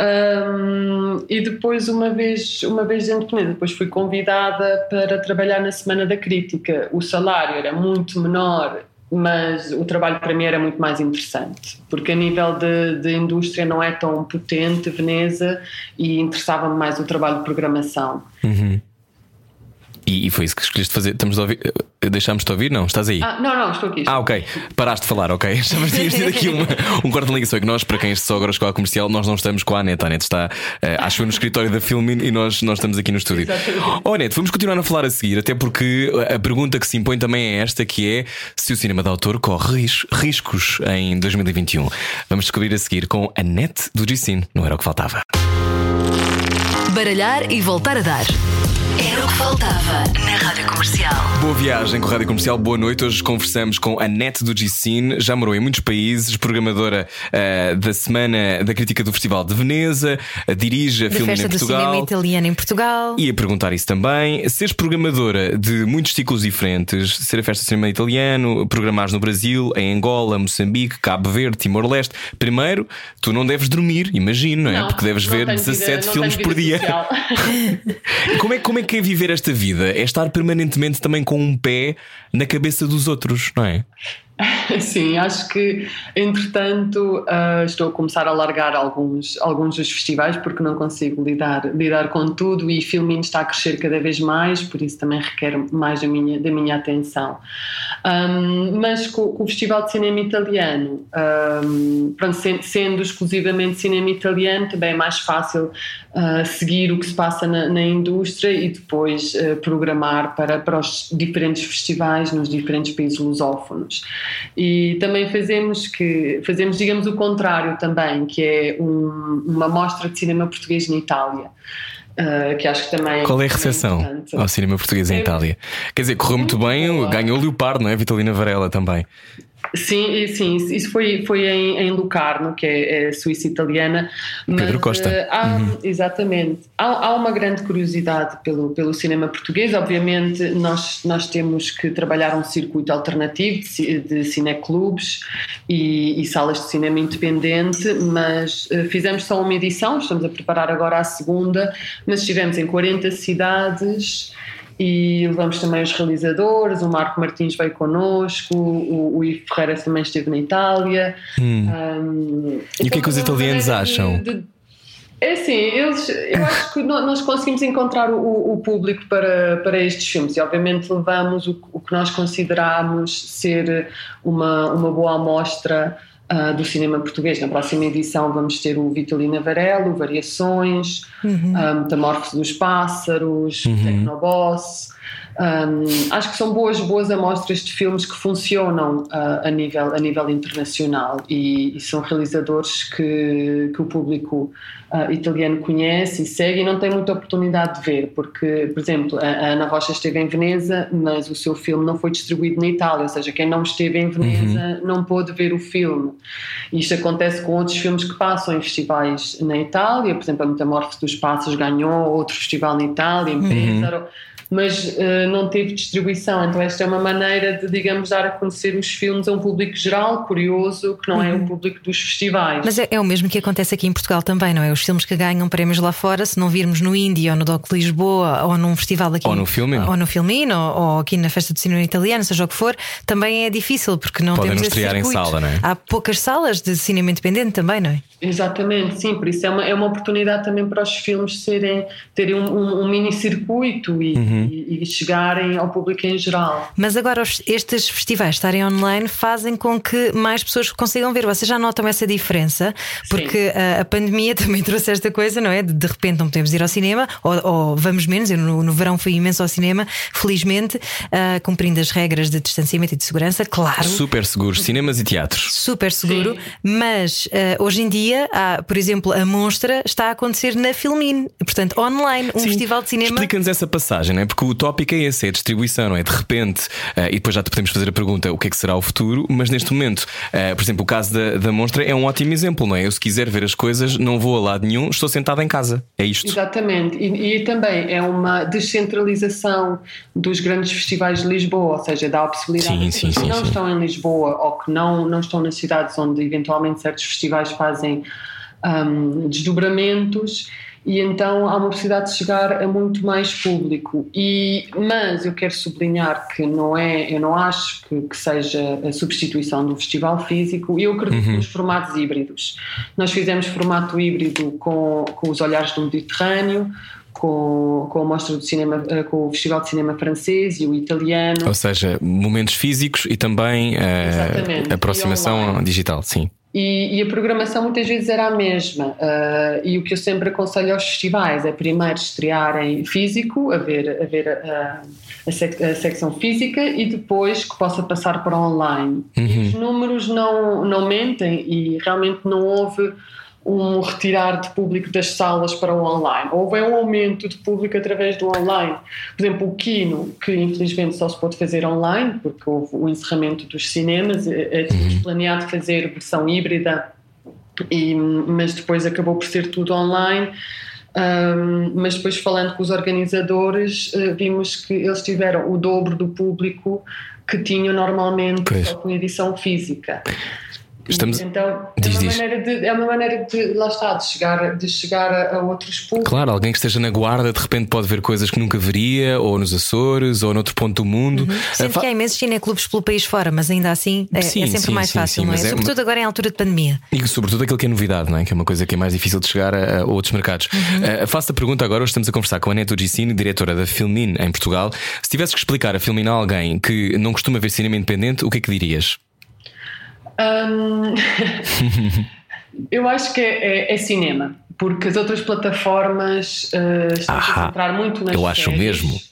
Um, e depois, uma vez, uma vez dentro de Veneza, depois fui convidada para trabalhar na Semana da Crítica. O salário era muito menor mas o trabalho para mim era muito mais interessante, porque a nível de, de indústria não é tão potente Veneza e interessava-me mais o trabalho de programação. Uhum. E, e, foi isso que escolheste fazer. Estamos a ouvir. Eh, Deixámos-te ouvir? Não? Estás aí? Ah, não, não, estou aqui. Estou ah, ok. Paraste de falar, ok. Estavas a tido aqui uma, um corte de ligação que nós, para quem só agora escola comercial, nós não estamos com a Anete. A Anete está, uh, acho que no escritório da Filmin e nós, nós estamos aqui no estúdio. Exatamente. Oh, Anete, vamos continuar a falar a seguir, até porque a pergunta que se impõe também é esta: que é se o cinema de autor corre ris riscos em 2021. Vamos descobrir a seguir com a Anete do G-Cine. Não era o que faltava. Baralhar e voltar a dar. Era o que faltava na Rádio Comercial. Boa viagem com a Rádio Comercial, boa noite. Hoje conversamos com a Net do G-Cine, já morou em muitos países, programadora uh, da Semana da Crítica do Festival de Veneza, uh, dirige a filme em Portugal. Do cinema italiano em Portugal. E a perguntar isso também. Seres programadora de muitos ciclos diferentes, ser a Festa do Cinema Italiano, programares no Brasil, em Angola, Moçambique, Cabo Verde, Timor-Leste. Primeiro, tu não deves dormir, imagino, não é? Não, Porque deves ver 17 vida, filmes por dia. como, é, como é que é viver esta vida? É estar permanentemente também com um pé na cabeça dos outros, não é? Sim, acho que entretanto uh, estou a começar a largar alguns, alguns dos festivais porque não consigo lidar, lidar com tudo e Filmin está a crescer cada vez mais, por isso também requer mais da minha, da minha atenção. Um, mas com, com, o Festival de Cinema Italiano, um, pronto, sendo, sendo, exclusivamente cinema italiano, também é mais fácil uh, seguir o que se passa na, na indústria e depois uh, programar para, para os diferentes festivais nos diferentes países lusófonos. E também fazemos que fazemos, digamos, o contrário também, que é um, uma mostra de cinema português na Itália. Uh, que acho que também. Qual é a recepção ao cinema português em é, Itália? Quer dizer, correu muito bem, ganhou o Leopardo, não é? Vitalina Varela também. Sim, sim, isso foi, foi em, em Lucarno, que é, é Suíça italiana. Pedro Costa. Uh, há, uhum. Exatamente. Há, há, uma grande curiosidade pelo, pelo cinema português. Obviamente, nós, nós temos que trabalhar um circuito alternativo de, de cineclubes e, e salas de cinema independente, mas uh, fizemos só uma edição, estamos a preparar agora a segunda, mas estivemos em 40 cidades e levamos também os realizadores, o Marco Martins veio connosco, o, o Ivo Ferreira também esteve na Itália. Hum. Um, e o que é que os italianos acham? De, de, é assim, eles, eu acho que nós conseguimos encontrar o, o, público para, para estes filmes e obviamente levamos o, o que nós consideramos ser uma, uma boa amostra uh, do cinema português. Na próxima edição vamos ter o Vitalina Varelo, Variações, uhum. Ah, Metamorfose dos Pássaros, uhum. Tecnoboss. Um, acho que são boas, boas amostras de filmes que funcionam uh, a, nível, a nível internacional e, e, são realizadores que, que o público uh, italiano conhece e segue e não tem muita oportunidade de ver, porque, por exemplo, a, a, Ana Rocha esteve em Veneza, mas o seu filme não foi distribuído na Itália, ou seja, quem não esteve em Veneza uhum. não pôde ver o filme. Isto acontece com outros filmes que passam em festivais na Itália, por exemplo, a Metamorfose dos Passos ganhou outro festival na Itália, em uhum. Mas uh, não teve distribuição. Então, esta é uma maneira de, digamos, dar a conhecer os filmes a um público geral, curioso, que não uhum. é o público dos festivais. Mas é, é, o mesmo que acontece aqui em Portugal também, não é? Os filmes que ganham prémios lá fora, se não virmos no Índia ou no Doc Lisboa ou num festival aqui. Ou no filme. Ou no Filmino, ou, ou aqui na Festa do Cinema Italiano, seja o que for, também é difícil porque não Podem temos estrear em sala, não é? Há poucas salas de cinema independente também, não é? Exatamente, sim, por isso é uma, é uma oportunidade também para os filmes serem, terem um, um, um mini circuito e, uhum uhum. e, e, chegarem ao público em geral. Mas agora estes festivais estarem online fazem com que mais pessoas consigam ver. Vocês já notam essa diferença? Porque a, a, pandemia também trouxe esta coisa, não é? De, de repente não podemos ir ao cinema, ou, ou vamos menos. Eu no, no, verão fui imenso ao cinema, felizmente, uh, cumprindo as regras de distanciamento e de segurança, claro. Super seguro, cinemas e teatros. Super seguro, Sim. mas uh, hoje em dia, há, por exemplo, a Monstra está a acontecer na Filmin, portanto, online, um Sim. festival de cinema. Explica-nos essa passagem, não é? Porque o tópico é esse, é a distribuição, não é? De repente, uh, e depois já te podemos fazer a pergunta o que é que será o futuro, mas neste momento, por exemplo, o caso da, da Monstra é um ótimo exemplo, não é? Eu, se quiser ver as coisas, não vou a lado nenhum, estou sentado em casa. É isto. Exatamente. E, e também é uma descentralização dos grandes festivais de Lisboa, ou seja, dá a possibilidade sim, de sim, que sim, não estão em Lisboa ou que não, não estão nas cidades onde eventualmente certos festivais fazem um, desdobramentos e então há uma possibilidade de chegar a muito mais público. E, mas eu quero sublinhar que não é, eu não acho que, que seja a substituição do festival físico, eu acredito uhum. nos formatos híbridos. Nós fizemos formato híbrido com, com os olhares do Mediterrâneo, com, com a mostra do cinema, eh, com o Festival de Cinema Francês e o italiano. Ou seja, momentos físicos e também uh, aproximação digital, sim. E, e, a programação muitas vezes era a mesma. Uh, e o que eu sempre aconselho aos festivais é primeiro estrearem físico, a ver, a, ver a, a, sec, a secção física e depois que possa passar para online. Uhum. Os números não, não mentem e realmente não houve um retirar de público das salas para o online. Houve um aumento de público através do online. Por exemplo, o Kino, que infelizmente só se pode fazer online, porque houve o encerramento dos cinemas, é, é uhum. planeado fazer versão híbrida, e, mas depois acabou por ser tudo online. Um, mas depois falando com os organizadores uh, vimos que eles tiveram o dobro do público que tinham normalmente pois. com edição física. Estamos... Então é diz, uma, diz. Maneira de, é uma maneira de, lá está, de chegar, de chegar a, a, outros públicos. Claro, alguém que esteja na guarda de repente pode ver coisas que nunca veria, ou nos Açores, ou noutro ponto do mundo. Uhum. Sendo uh, que há imensos cineclubes pelo país fora, mas ainda assim é, sim, é sempre sim, mais sim, fácil, não é? é sobretudo uma... agora em altura de pandemia. E sobretudo aquilo que é novidade, não é? Que é uma coisa que é mais difícil de chegar a, a outros mercados. Uhum. Uh, faço a pergunta agora, hoje estamos a conversar com a Neto Gicini, diretora da Filmin em Portugal. Se tivesse que explicar a Filmin a alguém que não costuma ver cinema independente, o que é que dirias? Um, eu acho que é, é, é, cinema, porque as outras plataformas uh, estão Ahá, a entrar muito nas Eu acho mesmo.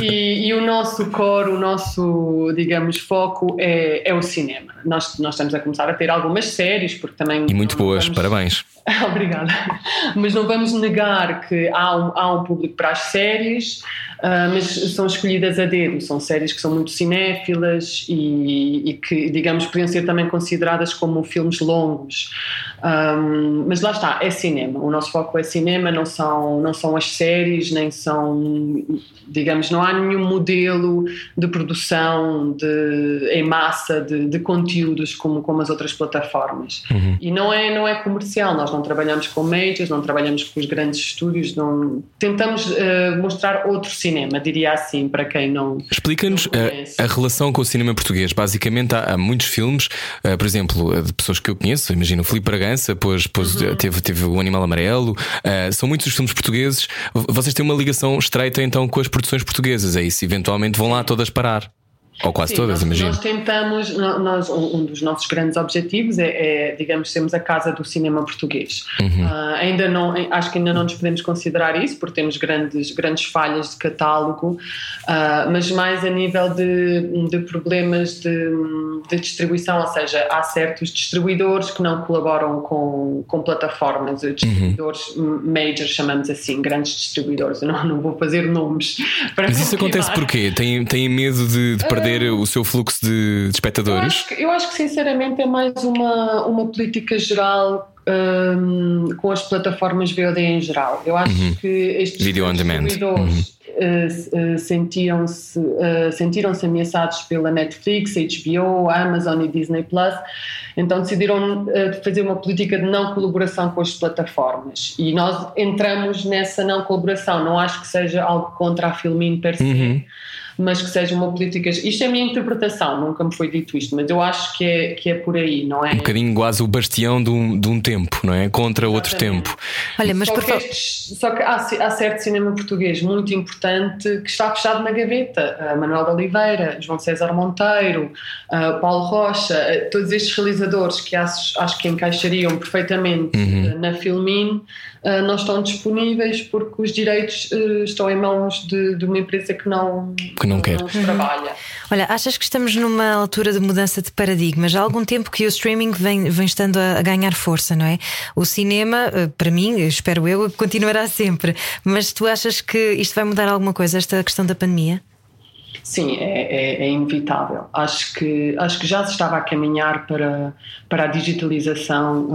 E, e, o nosso core, o nosso, digamos, foco é, é o cinema. Nós, nós estamos a começar a ter algumas séries, porque também. E muito boas, vamos... parabéns. Obrigada. Mas não vamos negar que há um, há um público para as séries, uh, mas são escolhidas a dedo. São séries que são muito cinéfilas e, e que, digamos, podiam ser também consideradas como filmes longos. Um, mas lá está, é cinema. O nosso foco é cinema, não são, não são as séries, nem são, digamos, não há nenhum modelo de produção de, em massa de, de conteúdos como, como as outras plataformas. Uhum. E não é, não é comercial, nós não trabalhamos com majors, não trabalhamos com os grandes estúdios, não... tentamos uh, mostrar outro cinema, diria assim, para quem não. Explica-nos a, a, relação com o cinema português. Basicamente, há, há muitos filmes, uh, por exemplo, de pessoas que eu conheço, imagino o Filipe Bragança, depois, depois uhum. teve, teve o Animal Amarelo, uh, são muitos os filmes portugueses. Vocês têm uma ligação estreita então com as produções portuguesas, é isso? Eventualmente vão lá todas parar. Ou quase Sim, todas, nós, imagino. Nós tentamos, nós, um dos nossos grandes objetivos é, é digamos, sermos a casa do cinema português. Uhum. Uh, ainda não, acho que ainda não nos podemos considerar isso, porque temos grandes, grandes falhas de catálogo, uh, mas mais a nível de, de problemas de, de, distribuição, ou seja, há certos distribuidores que não colaboram com, com plataformas, distribuidores uhum. majors, chamamos assim, grandes distribuidores. Eu não, não vou fazer nomes para Mas isso acontece porquê? Têm, têm medo de, de perder perder o seu fluxo de, de espectadores? Eu acho, que, eu acho, que, sinceramente é mais uma, uma política geral um, com as plataformas VOD em geral. Eu acho uhum. que estes Video demand. Uhum. Uh, uh, sentiam-se uh, sentiram-se ameaçados pela Netflix, HBO, Amazon e Disney Plus, então decidiram fazer uma política de não colaboração com as plataformas e nós entramos nessa não colaboração. Não acho que seja algo contra a Filmin per se. Uhum mas que seja uma política. Isto é a minha interpretação, nunca me foi dito isto, mas eu acho que é, que é por aí, não é? Um bocadinho quase o bastião de um, de um tempo não é? Contra outro tempo. Olha, mas só por que, favor. estes- só que há, há certo cinema português muito importante que está fechado na gaveta. Uh, Manuel de Oliveira, João César Monteiro, uh, Paulo Rocha, uh, todos estes realizadores que acho, acho que encaixariam perfeitamente uh, na Filmin, uh, não estão disponíveis porque os direitos uh, estão em mãos de, de uma empresa que não, Que não quer. trabalha. Olha, achas que estamos numa altura de mudança de paradigmas? Há algum tempo que o streaming vem, vem estando a, a ganhar força, não é? O cinema, eh, para mim, espero eu, continuará sempre. Mas tu achas que isto vai mudar alguma coisa, esta questão da pandemia? Sim, é, é- é inevitável. Acho que, acho que já se estava a caminhar para, para a digitalização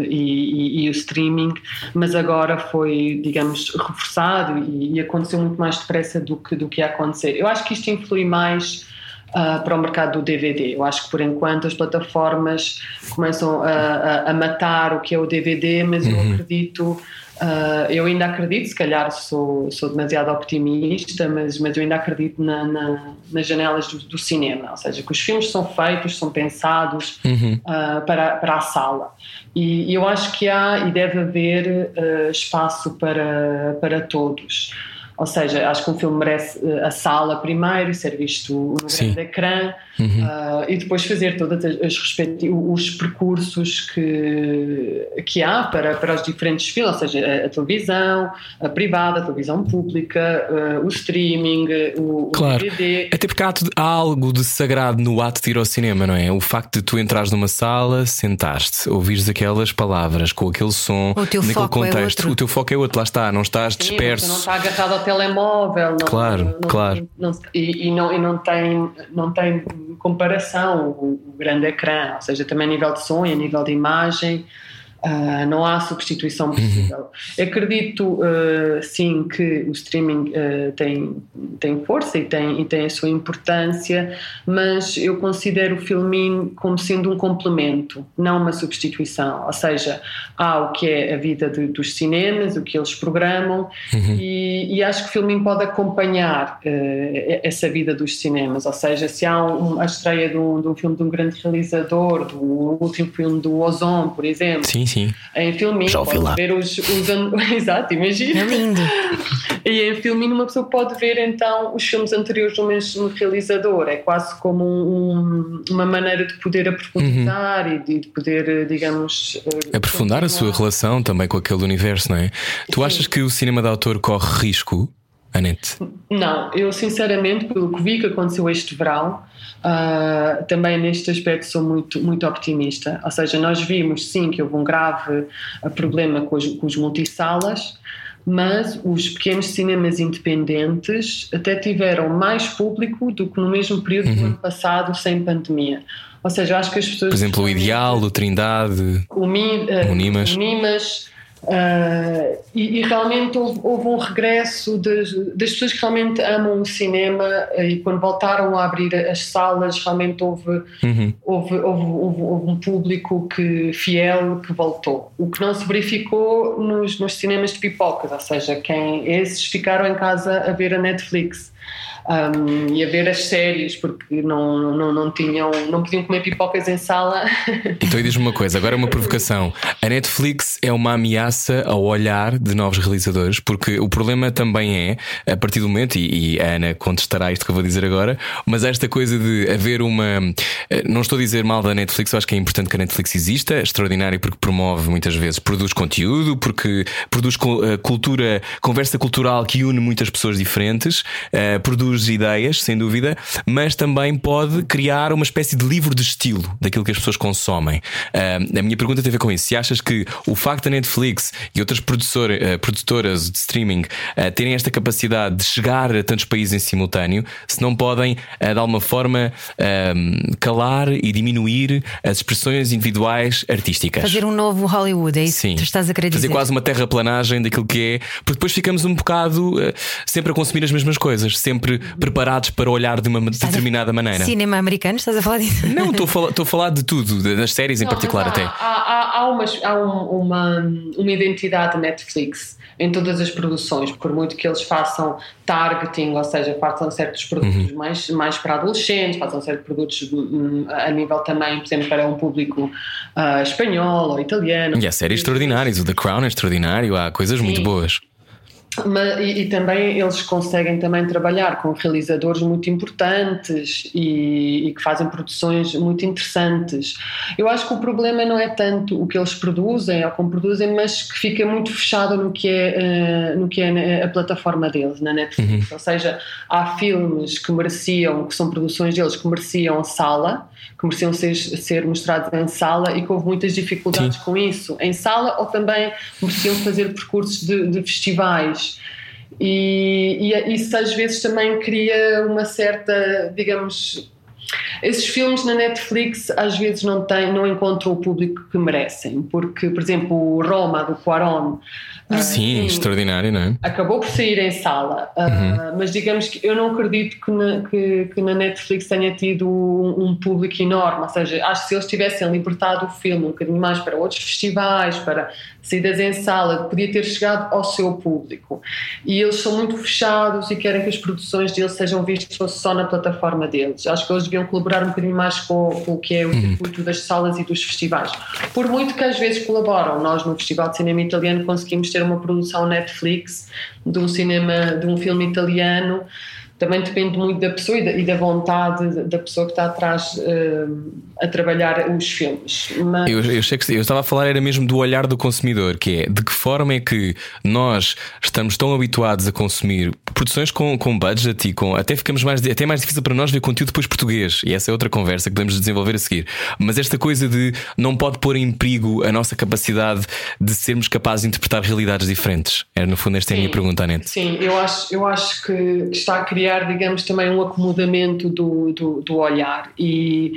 eh, e, e- e o streaming, mas agora foi, digamos, reforçado e, e aconteceu muito mais depressa do que, do que ia acontecer. Eu acho que isto influi mais ah, para o mercado do DVD. Eu acho que por enquanto as plataformas começam a, a- a matar o que é o DVD, mas eu acredito. Ah, eu ainda acredito, se calhar sou, sou demasiado optimista, mas, mas eu ainda acredito na- na- nas janelas do, do cinema, ou seja, que os filmes são feitos, são pensados ah, para, para a sala. E, e eu acho que há e deve haver ah, espaço para, para todos. Ou seja, acho que um filme merece a sala primeiro, ser visto no Sim. grande ecrã ah, e depois fazer todos os percursos que, que há para, para os diferentes filmes, ou seja, a, a televisão, a privada, a televisão pública, ah, o streaming, o, o Claro. DVD. Até porque há, há algo de sagrado no ato de ir ao cinema, não é? O facto de tu entrares numa sala, sentaste, ouvires aquelas palavras com aquele som, O teu naquele foco é contexto. outro. o teu foco é outro, lá está, não estás Sim, disperso. não está agarrado ao telemóvel. Não, Claro, não- claro. não- e, e não, e não, tem, não tem comparação o, o grande ecrã, ou seja, também a nível de som e a nível de imagem. Ah, não há substituição possível. Acredito, ah, sim, que o streaming ah, tem, tem força e tem, e tem a sua importância, mas eu considero o filminho como sendo um complemento, não uma substituição. Ou seja, há o que é a vida de- dos cinemas, o que eles programam, e, e acho que o filminho pode acompanhar essa vida dos cinemas. Ou seja, se há um- a estreia de um, de um filme de um grande realizador, do último filme do Ozon, por exemplo, Sim, sim. em filminho Já ouvi pode lá. ver os, os an- Exato, imagina. É lindo. E em filminho uma pessoa pode ver então os filmes anteriores do mesmo realizador. É quase como um- um- uma maneira de poder aprofundar e de, de poder, eh, digamos. eh, Aprofundar a sua continuar. relação também com aquele universo, não é? Tu achas que o cinema de autor corre risco, Anete? Não, eu sinceramente, pelo que vi que aconteceu este verão, ah, também neste aspecto sou muito, muito optimista. Ou seja, nós vimos sim que houve um grave ah, problema com os, com os multissalas, mas os pequenos cinemas independentes até tiveram mais público do que no mesmo período do ano passado, sem pandemia. Ou seja, acho que as pessoas. Por exemplo, o Ideal, o Trindade. o, Mi, eh, O Nimas. o Nimas, eh, e, e realmente houve, houve um regresso das, das pessoas que realmente amam o cinema eh, e quando voltaram a abrir as salas realmente houve, Uhum. houve, houve, houve- houve um público que, fiel que voltou. O que não se verificou nos, nos cinemas de pipocas, ou seja, quem esses ficaram em casa a ver a Netflix. um, e a ver as séries porque não, não, não tinham não podiam comer pipocas em sala Então diz-me uma coisa, agora é uma provocação. A Netflix é uma ameaça ao olhar de novos realizadores, porque o problema também é, a partir do momento, e, e a Ana contestará isto que eu vou dizer agora, mas esta coisa de haver uma. eh, Não estou a dizer mal da Netflix, eu acho que é importante que a Netflix exista, é extraordinário porque promove muitas vezes, produz conteúdo, porque produz eh, cultura, conversa cultural que une muitas pessoas diferentes, eh, produz ideias, sem dúvida, mas também pode criar uma espécie de livro de estilo daquilo que as pessoas consomem. A minha pergunta tem a ver com isso. Se achas que o facto da Netflix e outras eh, produtoras de streaming ah, terem esta capacidade de chegar a tantos países em simultâneo, se não podem, ah, de alguma forma, ah, calar e diminuir as expressões individuais artísticas? Fazer um novo Hollywood, é isso Sim. que tu estás a querer Fazer dizer. quase uma terraplanagem daquilo que é, porque depois ficamos um bocado eh, sempre a consumir as mesmas coisas, sempre preparados para olhar de uma Estás a- determinada maneira. Cinema americano, estás a falar disso? Não, estou a falar, estou a falar de tudo, das séries em Não, particular há, até. Há, há- há, uma, há um, uma, uma identidade Netflix em todas as produções, por muito que eles façam targeting, ou seja, façam certos produtos uhum. mais, mais para adolescentes, façam certos produtos hum, a nível também, por exemplo, para um público uh, espanhol ou italiano. E há séries extraordinárias, o The Crown é extraordinário, há coisas Sim. muito boas. Mas, e, e, também eles conseguem também trabalhar com realizadores muito importantes e, e, que fazem produções muito interessantes. Eu acho que o problema não é tanto o que eles produzem ou como produzem, mas que fica muito fechado no que é, uh, no que é a plataforma deles, na Netflix. Uhum. Ou seja, há filmes que mereciam, que são produções deles, que mereciam sala, que mereciam ser, ser mostrados em sala e que houve muitas dificuldades Sim. com isso, em sala ou também mereciam fazer percursos de, de festivais. E, e isso às vezes também cria uma certa, digamos, esses filmes na Netflix às vezes não têm, não encontram o público que merecem, porque, por exemplo, o Roma do Quaron Sim, uh, extraordinário, não é? Acabou por sair em sala, uh, uhum. mas digamos que eu não acredito que na, que, que na Netflix tenha tido um, um, público enorme. Ou seja, acho que se eles tivessem libertado o filme um bocadinho mais para outros festivais, para saídas em sala, podia ter chegado ao seu público. E eles são muito fechados e querem que as produções deles sejam vistas só na plataforma deles. Acho que eles deviam colaborar um bocadinho mais com, com o que é o uhum. circuito das salas e dos festivais. Por muito que às vezes colaboram, nós no Festival de Cinema Italiano conseguimos ter uma produção Netflix de um cinema, de um filme italiano também depende muito da pessoa e da, e da vontade da pessoa que está atrás uh, a trabalhar os filmes. Mas... Eu, eu, que, eu estava a falar era mesmo do olhar do consumidor, que é de que forma é que nós estamos tão habituados a consumir produções com, com budget e com até ficamos mais até mais difícil para nós ver conteúdo depois português e essa é outra conversa que podemos desenvolver a seguir. Mas esta coisa de não pode pôr em perigo a nossa capacidade de sermos capazes de interpretar realidades diferentes. Era no fundo esta é a minha pergunta, Anete. Sim, eu acho, eu acho que, que está a criar criar, digamos, também um acomodamento do, do, do olhar. E,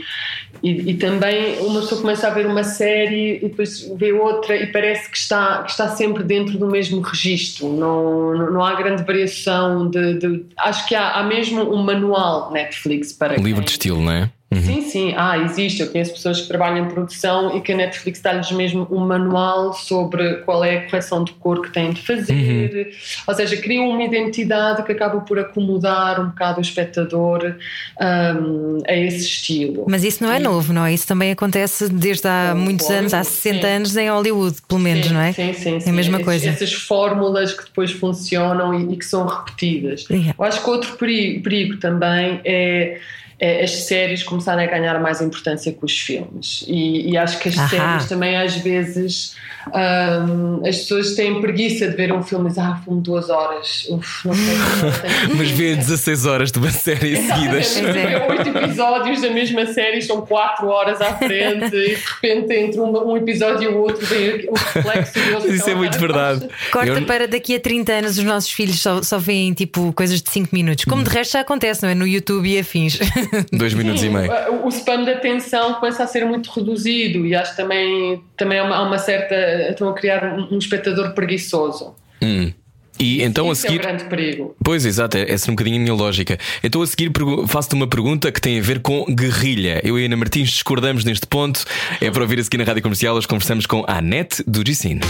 e, e, também uma pessoa começa a ver uma série e depois vê outra e parece que está, que está sempre dentro do mesmo registro. Não, não, não há grande variação de, de. acho que há, há mesmo um manual Netflix para. Um livro de estilo, não é? Uhum. Sim, sim, ah, existe. Eu conheço pessoas que trabalham em produção e que a Netflix dá-lhes mesmo um manual sobre qual é a correção de cor que têm de fazer. Uhum. Ou seja, criam uma identidade que acaba por acomodar um bocado o espectador um, a esse estilo. Mas isso não é e... novo, não é? Isso também acontece desde há muitos anos, há 60 sim. anos em Hollywood, pelo menos, sim, não é? Sim, sim, sim. É a mesma coisa. Essas fórmulas que depois funcionam e, e que são repetidas. Yeah. Eu acho que outro perigo, perigo também é é, as séries começarem a ganhar mais importância que os filmes. E, e acho que as Ahá. séries também às vezes um, as pessoas têm preguiça de ver um filme e dizem, ah, filme duas horas. Uf, não sei. Mas vê 16 horas de uma série seguidas. É, oito episódios da mesma série, são quatro horas à frente e de repente entre um, um episódio e o outro vem o reflexo do outro. Isso é muito verdade. Corta Eu... para daqui a 30 anos os nossos filhos só, só veem tipo coisas de 5 minutos. Como hum. de resto já acontece, não é? No YouTube e afins. Dois minutos Sim, e meio. O, o spam da atenção começa a ser muito reduzido e acho que também, também há uma, há uma certa estão a criar um, um espectador preguiçoso. Hum. E então Isso a seguir. É um grande perigo. Pois, exato, é, essa é um bocadinho a minha lógica. Então a seguir faço-te uma pergunta que tem a ver com guerrilha. Eu e Ana Martins discordamos neste ponto. É para ouvir a seguir na rádio comercial. Hoje conversamos com a Anete do Gicine.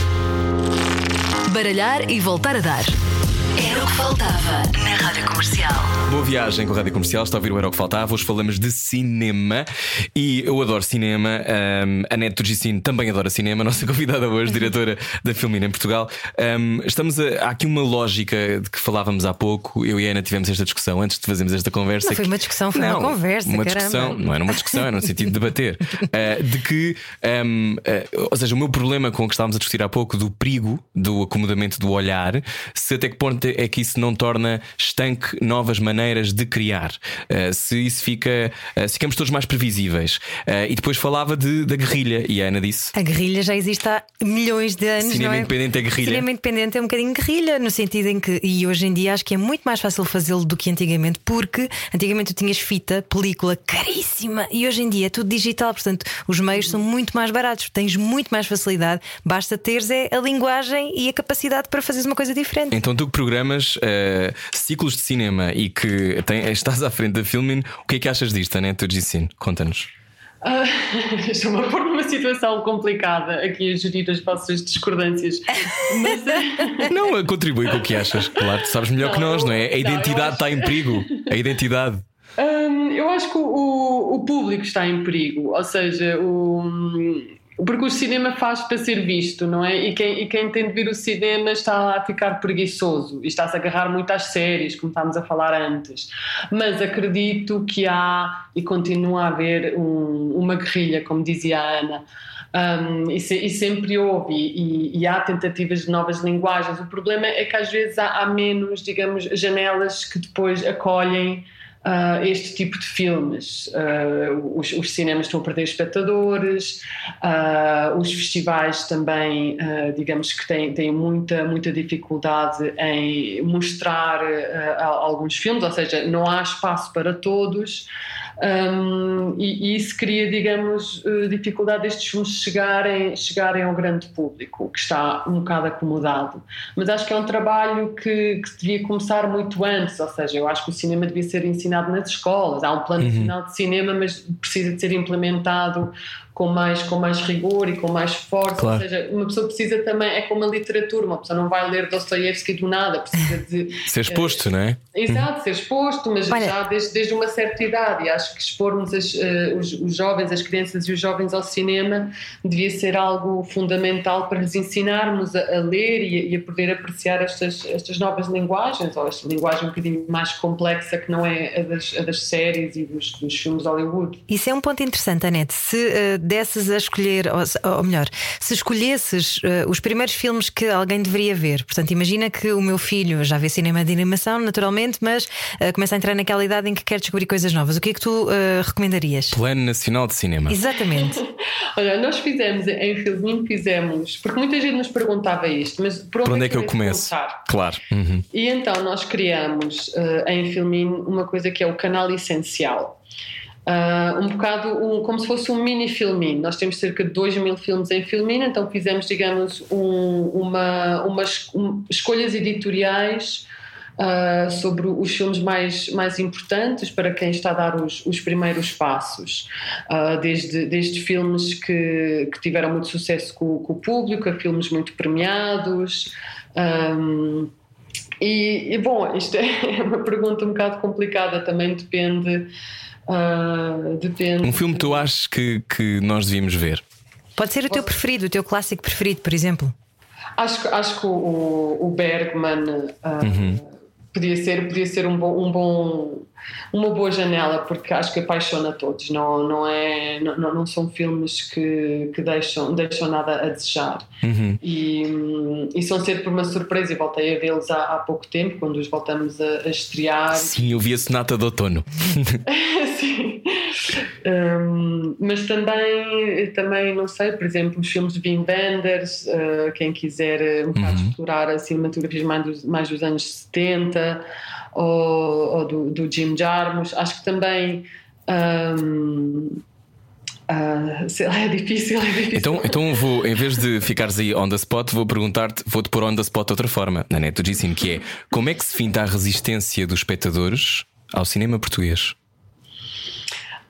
Baralhar e voltar a dar. Era o que faltava na Rádio Comercial. Boa viagem com a Rádio Comercial, está a ouvir o Era o que Faltava. Hoje falamos de cinema e eu adoro cinema. Um, a Neto Gicine também adora cinema, nossa convidada hoje, diretora da Filmina em Portugal. Um, estamos a, há aqui uma lógica de que falávamos há pouco. Eu e a Ana tivemos esta discussão antes de fazermos esta conversa. Não foi uma discussão, foi não, uma conversa. Uma caramba. discussão, não era uma discussão, era no sentido de debater. Uh, de que, um, uh, ah, ou seja, o meu problema com o que estávamos a discutir há pouco do perigo do acomodamento do olhar, se até que ponto é que isso não torna estanque novas maneiras de criar. Uh, se isso fica. Uh, se ficamos todos mais previsíveis. Uh, e depois falava de, da guerrilha, e a Ana disse. A guerrilha já existe há milhões de anos. Cinema é? independente é guerrilha. Cinema independente é um bocadinho guerrilha, no sentido em que. E hoje em dia acho que é muito mais fácil fazê-lo do que antigamente, porque antigamente tu tinhas fita, película caríssima, e hoje em dia é tudo digital, portanto os meios são muito mais baratos, tens muito mais facilidade, basta teres é a linguagem e a capacidade para fazeres uma coisa diferente. Então tu que programas uh, ciclos de cinema e que tem, estás à frente da Filmin, o que é que achas disto, Anete Gicine? Conta-nos. Uh, Estou-me a pôr numa situação complicada aqui a gerir as vossas discordâncias. Mas, eh, não, contribui com o que achas, claro, tu sabes melhor não, que nós, não é? A identidade acho... está em perigo. A identidade. Um, eu acho que o, o, público está em perigo, ou seja, o, porque o cinema faz para ser visto, não é? E quem, e quem tem de ver o cinema está a ficar preguiçoso e está-se a agarrar muito às séries, como estávamos a falar antes. Mas acredito que há e continua a haver um, uma guerrilha, como dizia a Ana. Um, e, se, e, sempre houve, e, e, há tentativas de novas linguagens. O problema é que às vezes há, há menos, digamos, janelas que depois acolhem uh, este tipo de filmes. Uh, os, os, cinemas estão a perder espectadores, uh, os festivais também, digamos que têm, têm muita, muita dificuldade em mostrar alguns filmes, ou seja, não há espaço para todos. Um, e, e, isso cria, digamos, eh, dificuldade destes filmes chegarem, chegarem ao grande público, que está um bocado acomodado. Mas acho que é um trabalho que, que devia começar muito antes, ou seja, eu acho que o cinema devia ser ensinado nas escolas. Há um plano uhum. nacional de cinema, mas precisa de ser implementado com mais, com mais rigor e com mais força. Claro. Ou seja, uma pessoa precisa também, é como a literatura, uma pessoa não vai ler Dostoiévski do nada, precisa de. ser exposto, uh, não é? Exato, ser exposto, mas Olha. já desde, desde uma certa idade. E acho que expormos as, uh, os, os, jovens, as crianças e os jovens ao cinema devia ser algo fundamental para lhes ensinarmos a, a ler e a, e a, poder apreciar estas, estas novas linguagens, ou esta linguagem um bocadinho mais complexa que não é a das, a das séries e dos, dos filmes Hollywood. Isso é um ponto interessante, Anete. Se uh, desses a escolher, ou, ou melhor, se escolhesses uh, os primeiros filmes que alguém deveria ver, portanto, imagina que o meu filho já vê cinema de animação, naturalmente, mas começa a entrar naquela idade em que quer descobrir coisas novas. O que é que tu uh, recomendarias? Plano Nacional de Cinema. Exatamente. Olha, nós fizemos em Filmin, fizemos, porque muita gente nos perguntava isto, mas por onde, por onde é que eu começo? Começar? Claro. Uhum. E então nós criamos em Filmin uma coisa que é o canal essencial. Uh, um bocado um, como se fosse um mini filmin. Nós temos cerca de 2 mil filmes em filmin, então fizemos, digamos, um, uma, umas um, escolhas editoriais uh, sobre os filmes mais, mais importantes para quem está a dar os, os primeiros passos. Uh, desde, desde filmes que, que tiveram muito sucesso com, com o público, a filmes muito premiados. Um, e, e, bom, isto é uma pergunta um bocado complicada, também depende Uh, depende. Um filme que tu achas que, que nós devíamos ver? Pode ser o teu preferido, o teu clássico preferido, por exemplo. Acho, acho que o, o Bergman uh, uhum. Podia ser, podia ser um bom, um bom uma boa janela porque acho que apaixona todos. Não não é não, não são filmes que, que deixam deixam nada a desejar. Uhum. e, e são sempre uma surpresa. E voltei a vê-los há, há, pouco tempo quando os voltamos a, a estrear. Sim eu vi a sonata de outono. Sim um, mas também também não sei por exemplo os filmes de Wim Wenders uh, quem quiser um bocado uhum. explorar a cinematografia mais dos, mais dos anos 70 ou, ou do, do, Jim Jarmusch. Acho que também. Um, Uh, lá, é difícil, é difícil. Então, então vou, em vez de ficares aí on the spot, vou perguntar-te, vou-te pôr on the spot de outra forma, na net do Sim, que é como é que se finta a resistência dos espectadores ao cinema português?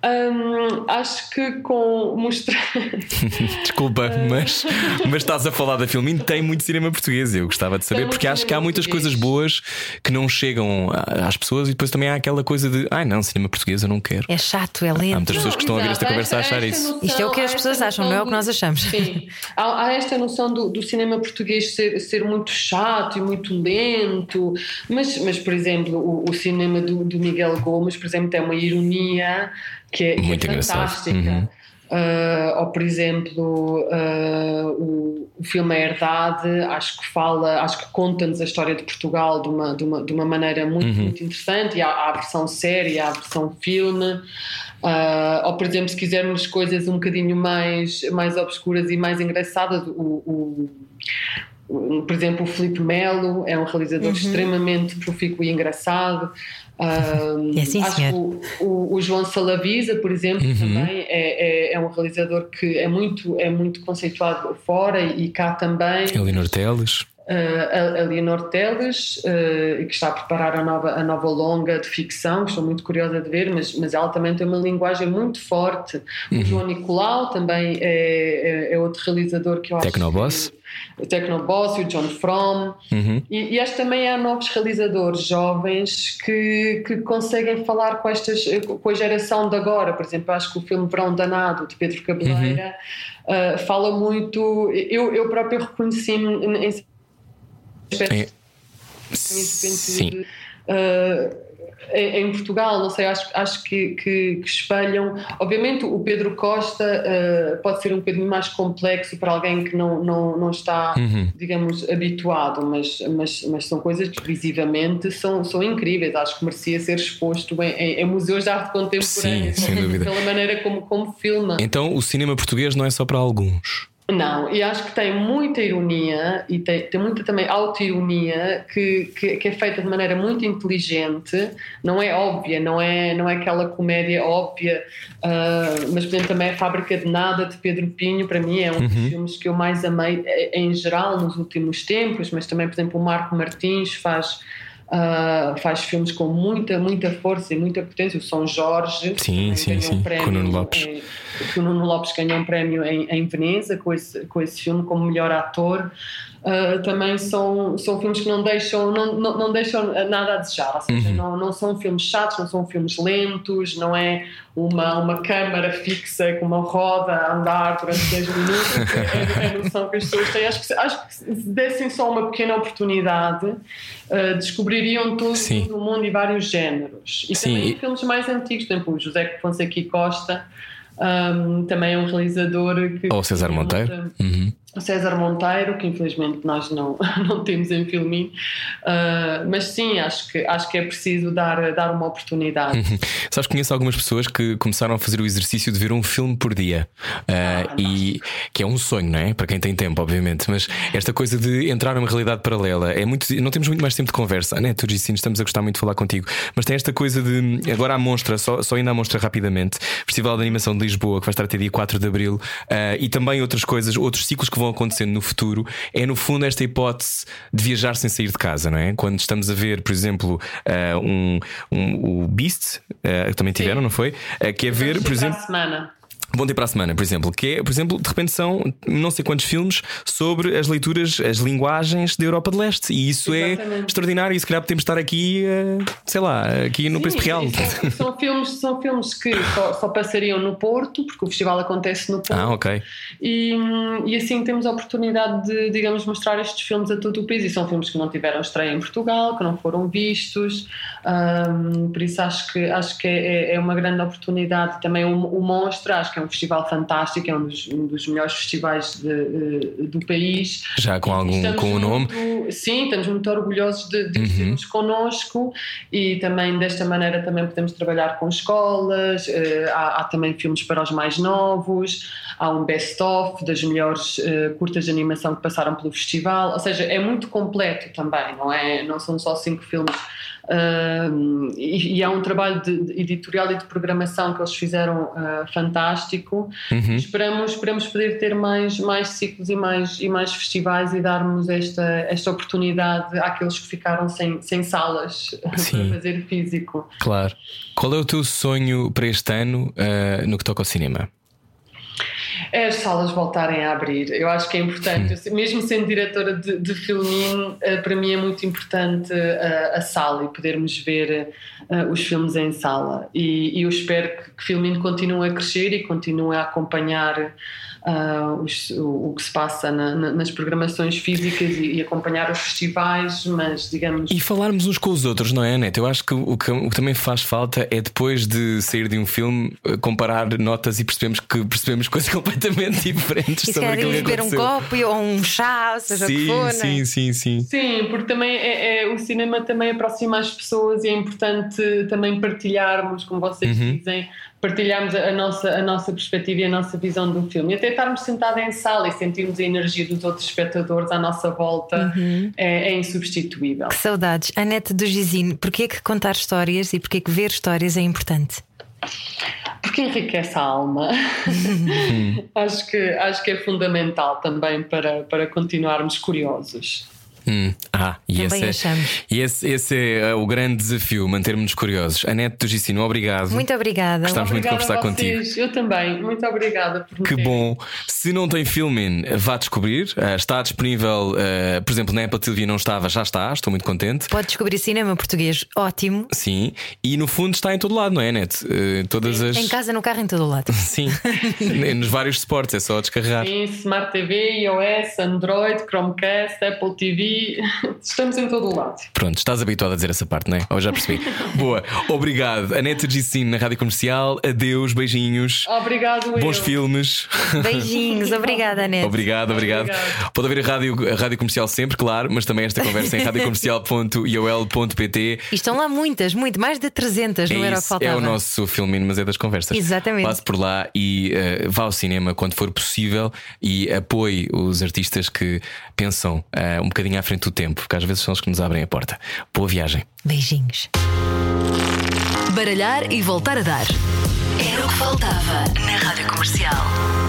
Um, acho que com mostrar. Desculpa, mas, mas estás a falar da filme tem muito cinema português. Eu gostava de saber, porque acho que há muitas português. coisas boas que não chegam às pessoas e depois também há aquela coisa de ai não, cinema português eu não quero. É chato, é lento. Há muitas pessoas que estão a ver esta conversa a achar isso. Noção, Isto é o que as pessoas acham, não é o que nós achamos. Sim. Há, há esta noção do, do, cinema português ser, ser muito chato e muito lento, mas, mas por exemplo, o, o cinema do, do Miguel Gomes, por exemplo, tem uma ironia que é, Muito que é fantástica. Uhum. Uh, ou por exemplo uh, o, o, filme A Herdade acho que fala acho que conta-nos a história de Portugal de uma, de uma, de uma maneira muito, uhum. muito interessante e há, há, a versão série há a versão filme uh, ou por exemplo se quisermos coisas um bocadinho mais, mais obscuras e mais engraçadas o, o por exemplo, o Felipe Melo é um realizador uhum. extremamente profícuo e engraçado. Um, é sim, acho que o, o, o, João Salavisa, por exemplo, uhum. também é, é, é, um realizador que é muito, é muito conceituado fora e, cá também. Elinor Teles. Uh, a Leonor Teles, uh, que está a preparar a nova, a nova longa de ficção, que estou muito curiosa de ver, mas, mas ela também tem uma linguagem muito forte. Uhum. O João Nicolau também é, é, é, outro realizador que eu acho. Tecnoboss. O Tecnoboss e o John Fromm. Uhum. E, e acho que também há novos realizadores jovens que, que conseguem falar com, estas, com a geração de agora. Por exemplo, acho que o filme Verão Danado, de Pedro Cabeleira, uhum. uh, fala muito. Eu, eu próprio reconheci-me em Sim. Uh, em, Portugal, não sei, acho, acho que, que, que espelham. Obviamente, o Pedro Costa uh, pode ser um bocadinho mais complexo para alguém que não, não, não está, uhum. digamos, habituado, mas, mas, mas são coisas que visivamente são, são incríveis. Acho que merecia ser exposto em, em, em museus de arte contemporânea, Sim, sem dúvida. pela maneira como, como filma. Então, o cinema português não é só para alguns. Não, e acho que tem muita ironia e tem, tem muita também auto-ironia que, que, que, é feita de maneira muito inteligente, não é óbvia, não é, não é aquela comédia óbvia, uh, mas por exemplo também a Fábrica de Nada de Pedro Pinho, para mim é um uhum. dos filmes que eu mais amei eh, em geral nos últimos tempos, mas também por exemplo o Marco Martins faz Uh, faz filmes com muita, muita força e muita potência. O São Jorge sim, sim, sim. Um prémio, com Nuno Lopes. Em, o Nuno Lopes ganhou um prémio em, em Veneza com esse, com esse filme como melhor ator. Uh, também são, são filmes que não deixam, não, não, não deixam nada a desejar, ou seja, uhum. não, não são filmes chatos, não são filmes lentos, não é uma, uma câmara fixa com uma roda a andar durante 10 minutos, é, é a noção que as pessoas têm. Acho que, acho que se dessem só uma pequena oportunidade, uh, descobririam todo, todo o mundo e vários géneros. E Sim. também filmes mais antigos, por exemplo, o José Fonseca e Costa. Um, também é um realizador que. Ou César Monteiro. Uhum César Monteiro, que infelizmente nós não, não temos em Filmin, uh, mas sim, acho que, acho que é preciso dar, dar uma oportunidade. Uhum. Sabes, conheço algumas pessoas que começaram a fazer o exercício de ver um filme por dia, uh, ah, e que é um sonho, não é? Para quem tem tempo, obviamente, mas esta coisa de entrar numa realidade paralela é muito. Não temos muito mais tempo de conversa, né? Tu disse, estamos a gostar muito de falar contigo, mas tem esta coisa de. Agora a mostra, só, só ainda a mostra rapidamente, Festival de Animação de Lisboa, que vai estar até dia 4 de Abril, uh, e também outras coisas, outros ciclos que vão acontecendo no futuro é, no fundo, esta hipótese de viajar sem sair de casa, não é? Quando estamos a ver, por exemplo, uh, um, um, o Beast, uh, também tiveram, Sim. não foi? Uh, que é ver, por exemplo. Semana. Bom Dia para a Semana, por exemplo, que é, por exemplo, de repente são não sei quantos filmes sobre as leituras, as linguagens da Europa de Leste. E isso é Exatamente. é extraordinário. E se calhar podemos estar aqui, uh, sei lá, aqui no Sim, Príncipe Real. São, são, filmes, são filmes que só, só, passariam no Porto, porque o festival acontece no Porto. Ah, ok. E, e assim temos a oportunidade de, digamos, mostrar estes filmes a todo o país. E são filmes que não tiveram estreia em Portugal, que não foram vistos. Um, por isso acho que, acho que é, é uma grande oportunidade. Também o, o Monstro, acho que é um festival fantástico, é um dos, um dos melhores festivais de, do país. Já com algum com o nome? sim, estamos muito orgulhosos de, de uhum. connosco e também desta maneira também podemos trabalhar com escolas, uh, há, há, também filmes para os mais novos, há um best-of das melhores uh, curtas de animação que passaram pelo festival, ou seja, é muito completo também, não é? Não são só cinco filmes Uh, e, e, há um trabalho de, de, editorial e de programação que eles fizeram uh, fantástico. Uhum. Esperamos, esperamos poder ter mais, mais ciclos e mais, e mais festivais e darmos esta, esta oportunidade àqueles que ficaram sem, sem salas Sim. para fazer físico. Claro. Qual é o teu sonho para este ano uh, no que toca ao cinema? É as salas voltarem a abrir. Eu acho que é importante, mesmo sendo diretora de, de Filmin, eh, para mim é muito importante a, eh, a sala e podermos ver uh, os filmes em sala. E, e eu espero que, que Filmin continue a crescer e continue a acompanhar uh, os, o, o, que se passa na, na, nas programações físicas e, e, acompanhar os festivais, mas digamos. E falarmos uns com os outros, não é, Neto? Eu acho que o, que o que também faz falta é depois de sair de um filme comparar notas e percebemos que percebemos coisas completamente diferentes e sobre aquilo que beber um copo ou um chá, seja sim, o que for. Sim, né? sim, sim. Sim, porque também é, é, o cinema também aproxima as pessoas e é importante também partilharmos, como vocês uhum. dizem, partilharmos a nossa, a nossa perspectiva e a nossa visão do filme. E até estarmos sentados em sala e sentirmos a energia dos outros espectadores à nossa volta uhum. é, é, insubstituível. Que saudades. Anete do Gizine, porquê que contar histórias e porquê que ver histórias é importante? Porque enriquece a alma. acho, que, acho que é fundamental também para, para continuarmos curiosos. Hum, ah, e Também esse, é, achamos. e esse, esse é uh, o grande desafio, manter-nos curiosos. Anete do Gicino, obrigado. Muito obrigada. Gostávamos muito de conversar contigo. Eu também. Muito obrigada por me Que bom. Se não tem Filmin, vá descobrir. Uh, está disponível, uh, por exemplo, na Apple TV não estava, já está. Estou muito contente. Pode descobrir cinema português ótimo. Sim. E no fundo está em todo lado, não é, Anete? Uh, todas as. Em casa, no carro, em todo o lado. Sim. Nos vários suportes, é só descarregar. Em Smart TV, iOS, Android, Chromecast, Apple TV. Estamos em todo o lado. Pronto, estás habituado a dizer essa parte, não é? Oh, já percebi. Boa, obrigado. Anete Gicino na Rádio Comercial. Adeus, beijinhos. Obrigado, Bons eu. filmes. Beijinhos, obrigada, Anete. Obrigado, obrigado. Obrigado. Pode ouvir a rádio, a rádio comercial sempre, claro, mas também esta conversa em radiocomercial.iol.pt. E estão lá muitas, muito, mais de 300, não É, era o que isso, faltava. é o nosso filminho, mas é das conversas. Exatamente. Passe por lá e eh, vá ao cinema quando for possível e apoie os artistas que pensam eh, um bocadinho à frente do tempo, porque às vezes são os que nos abrem a porta. Boa viagem. Beijinhos. Baralhar e voltar a dar. Era o que faltava na Rádio Comercial.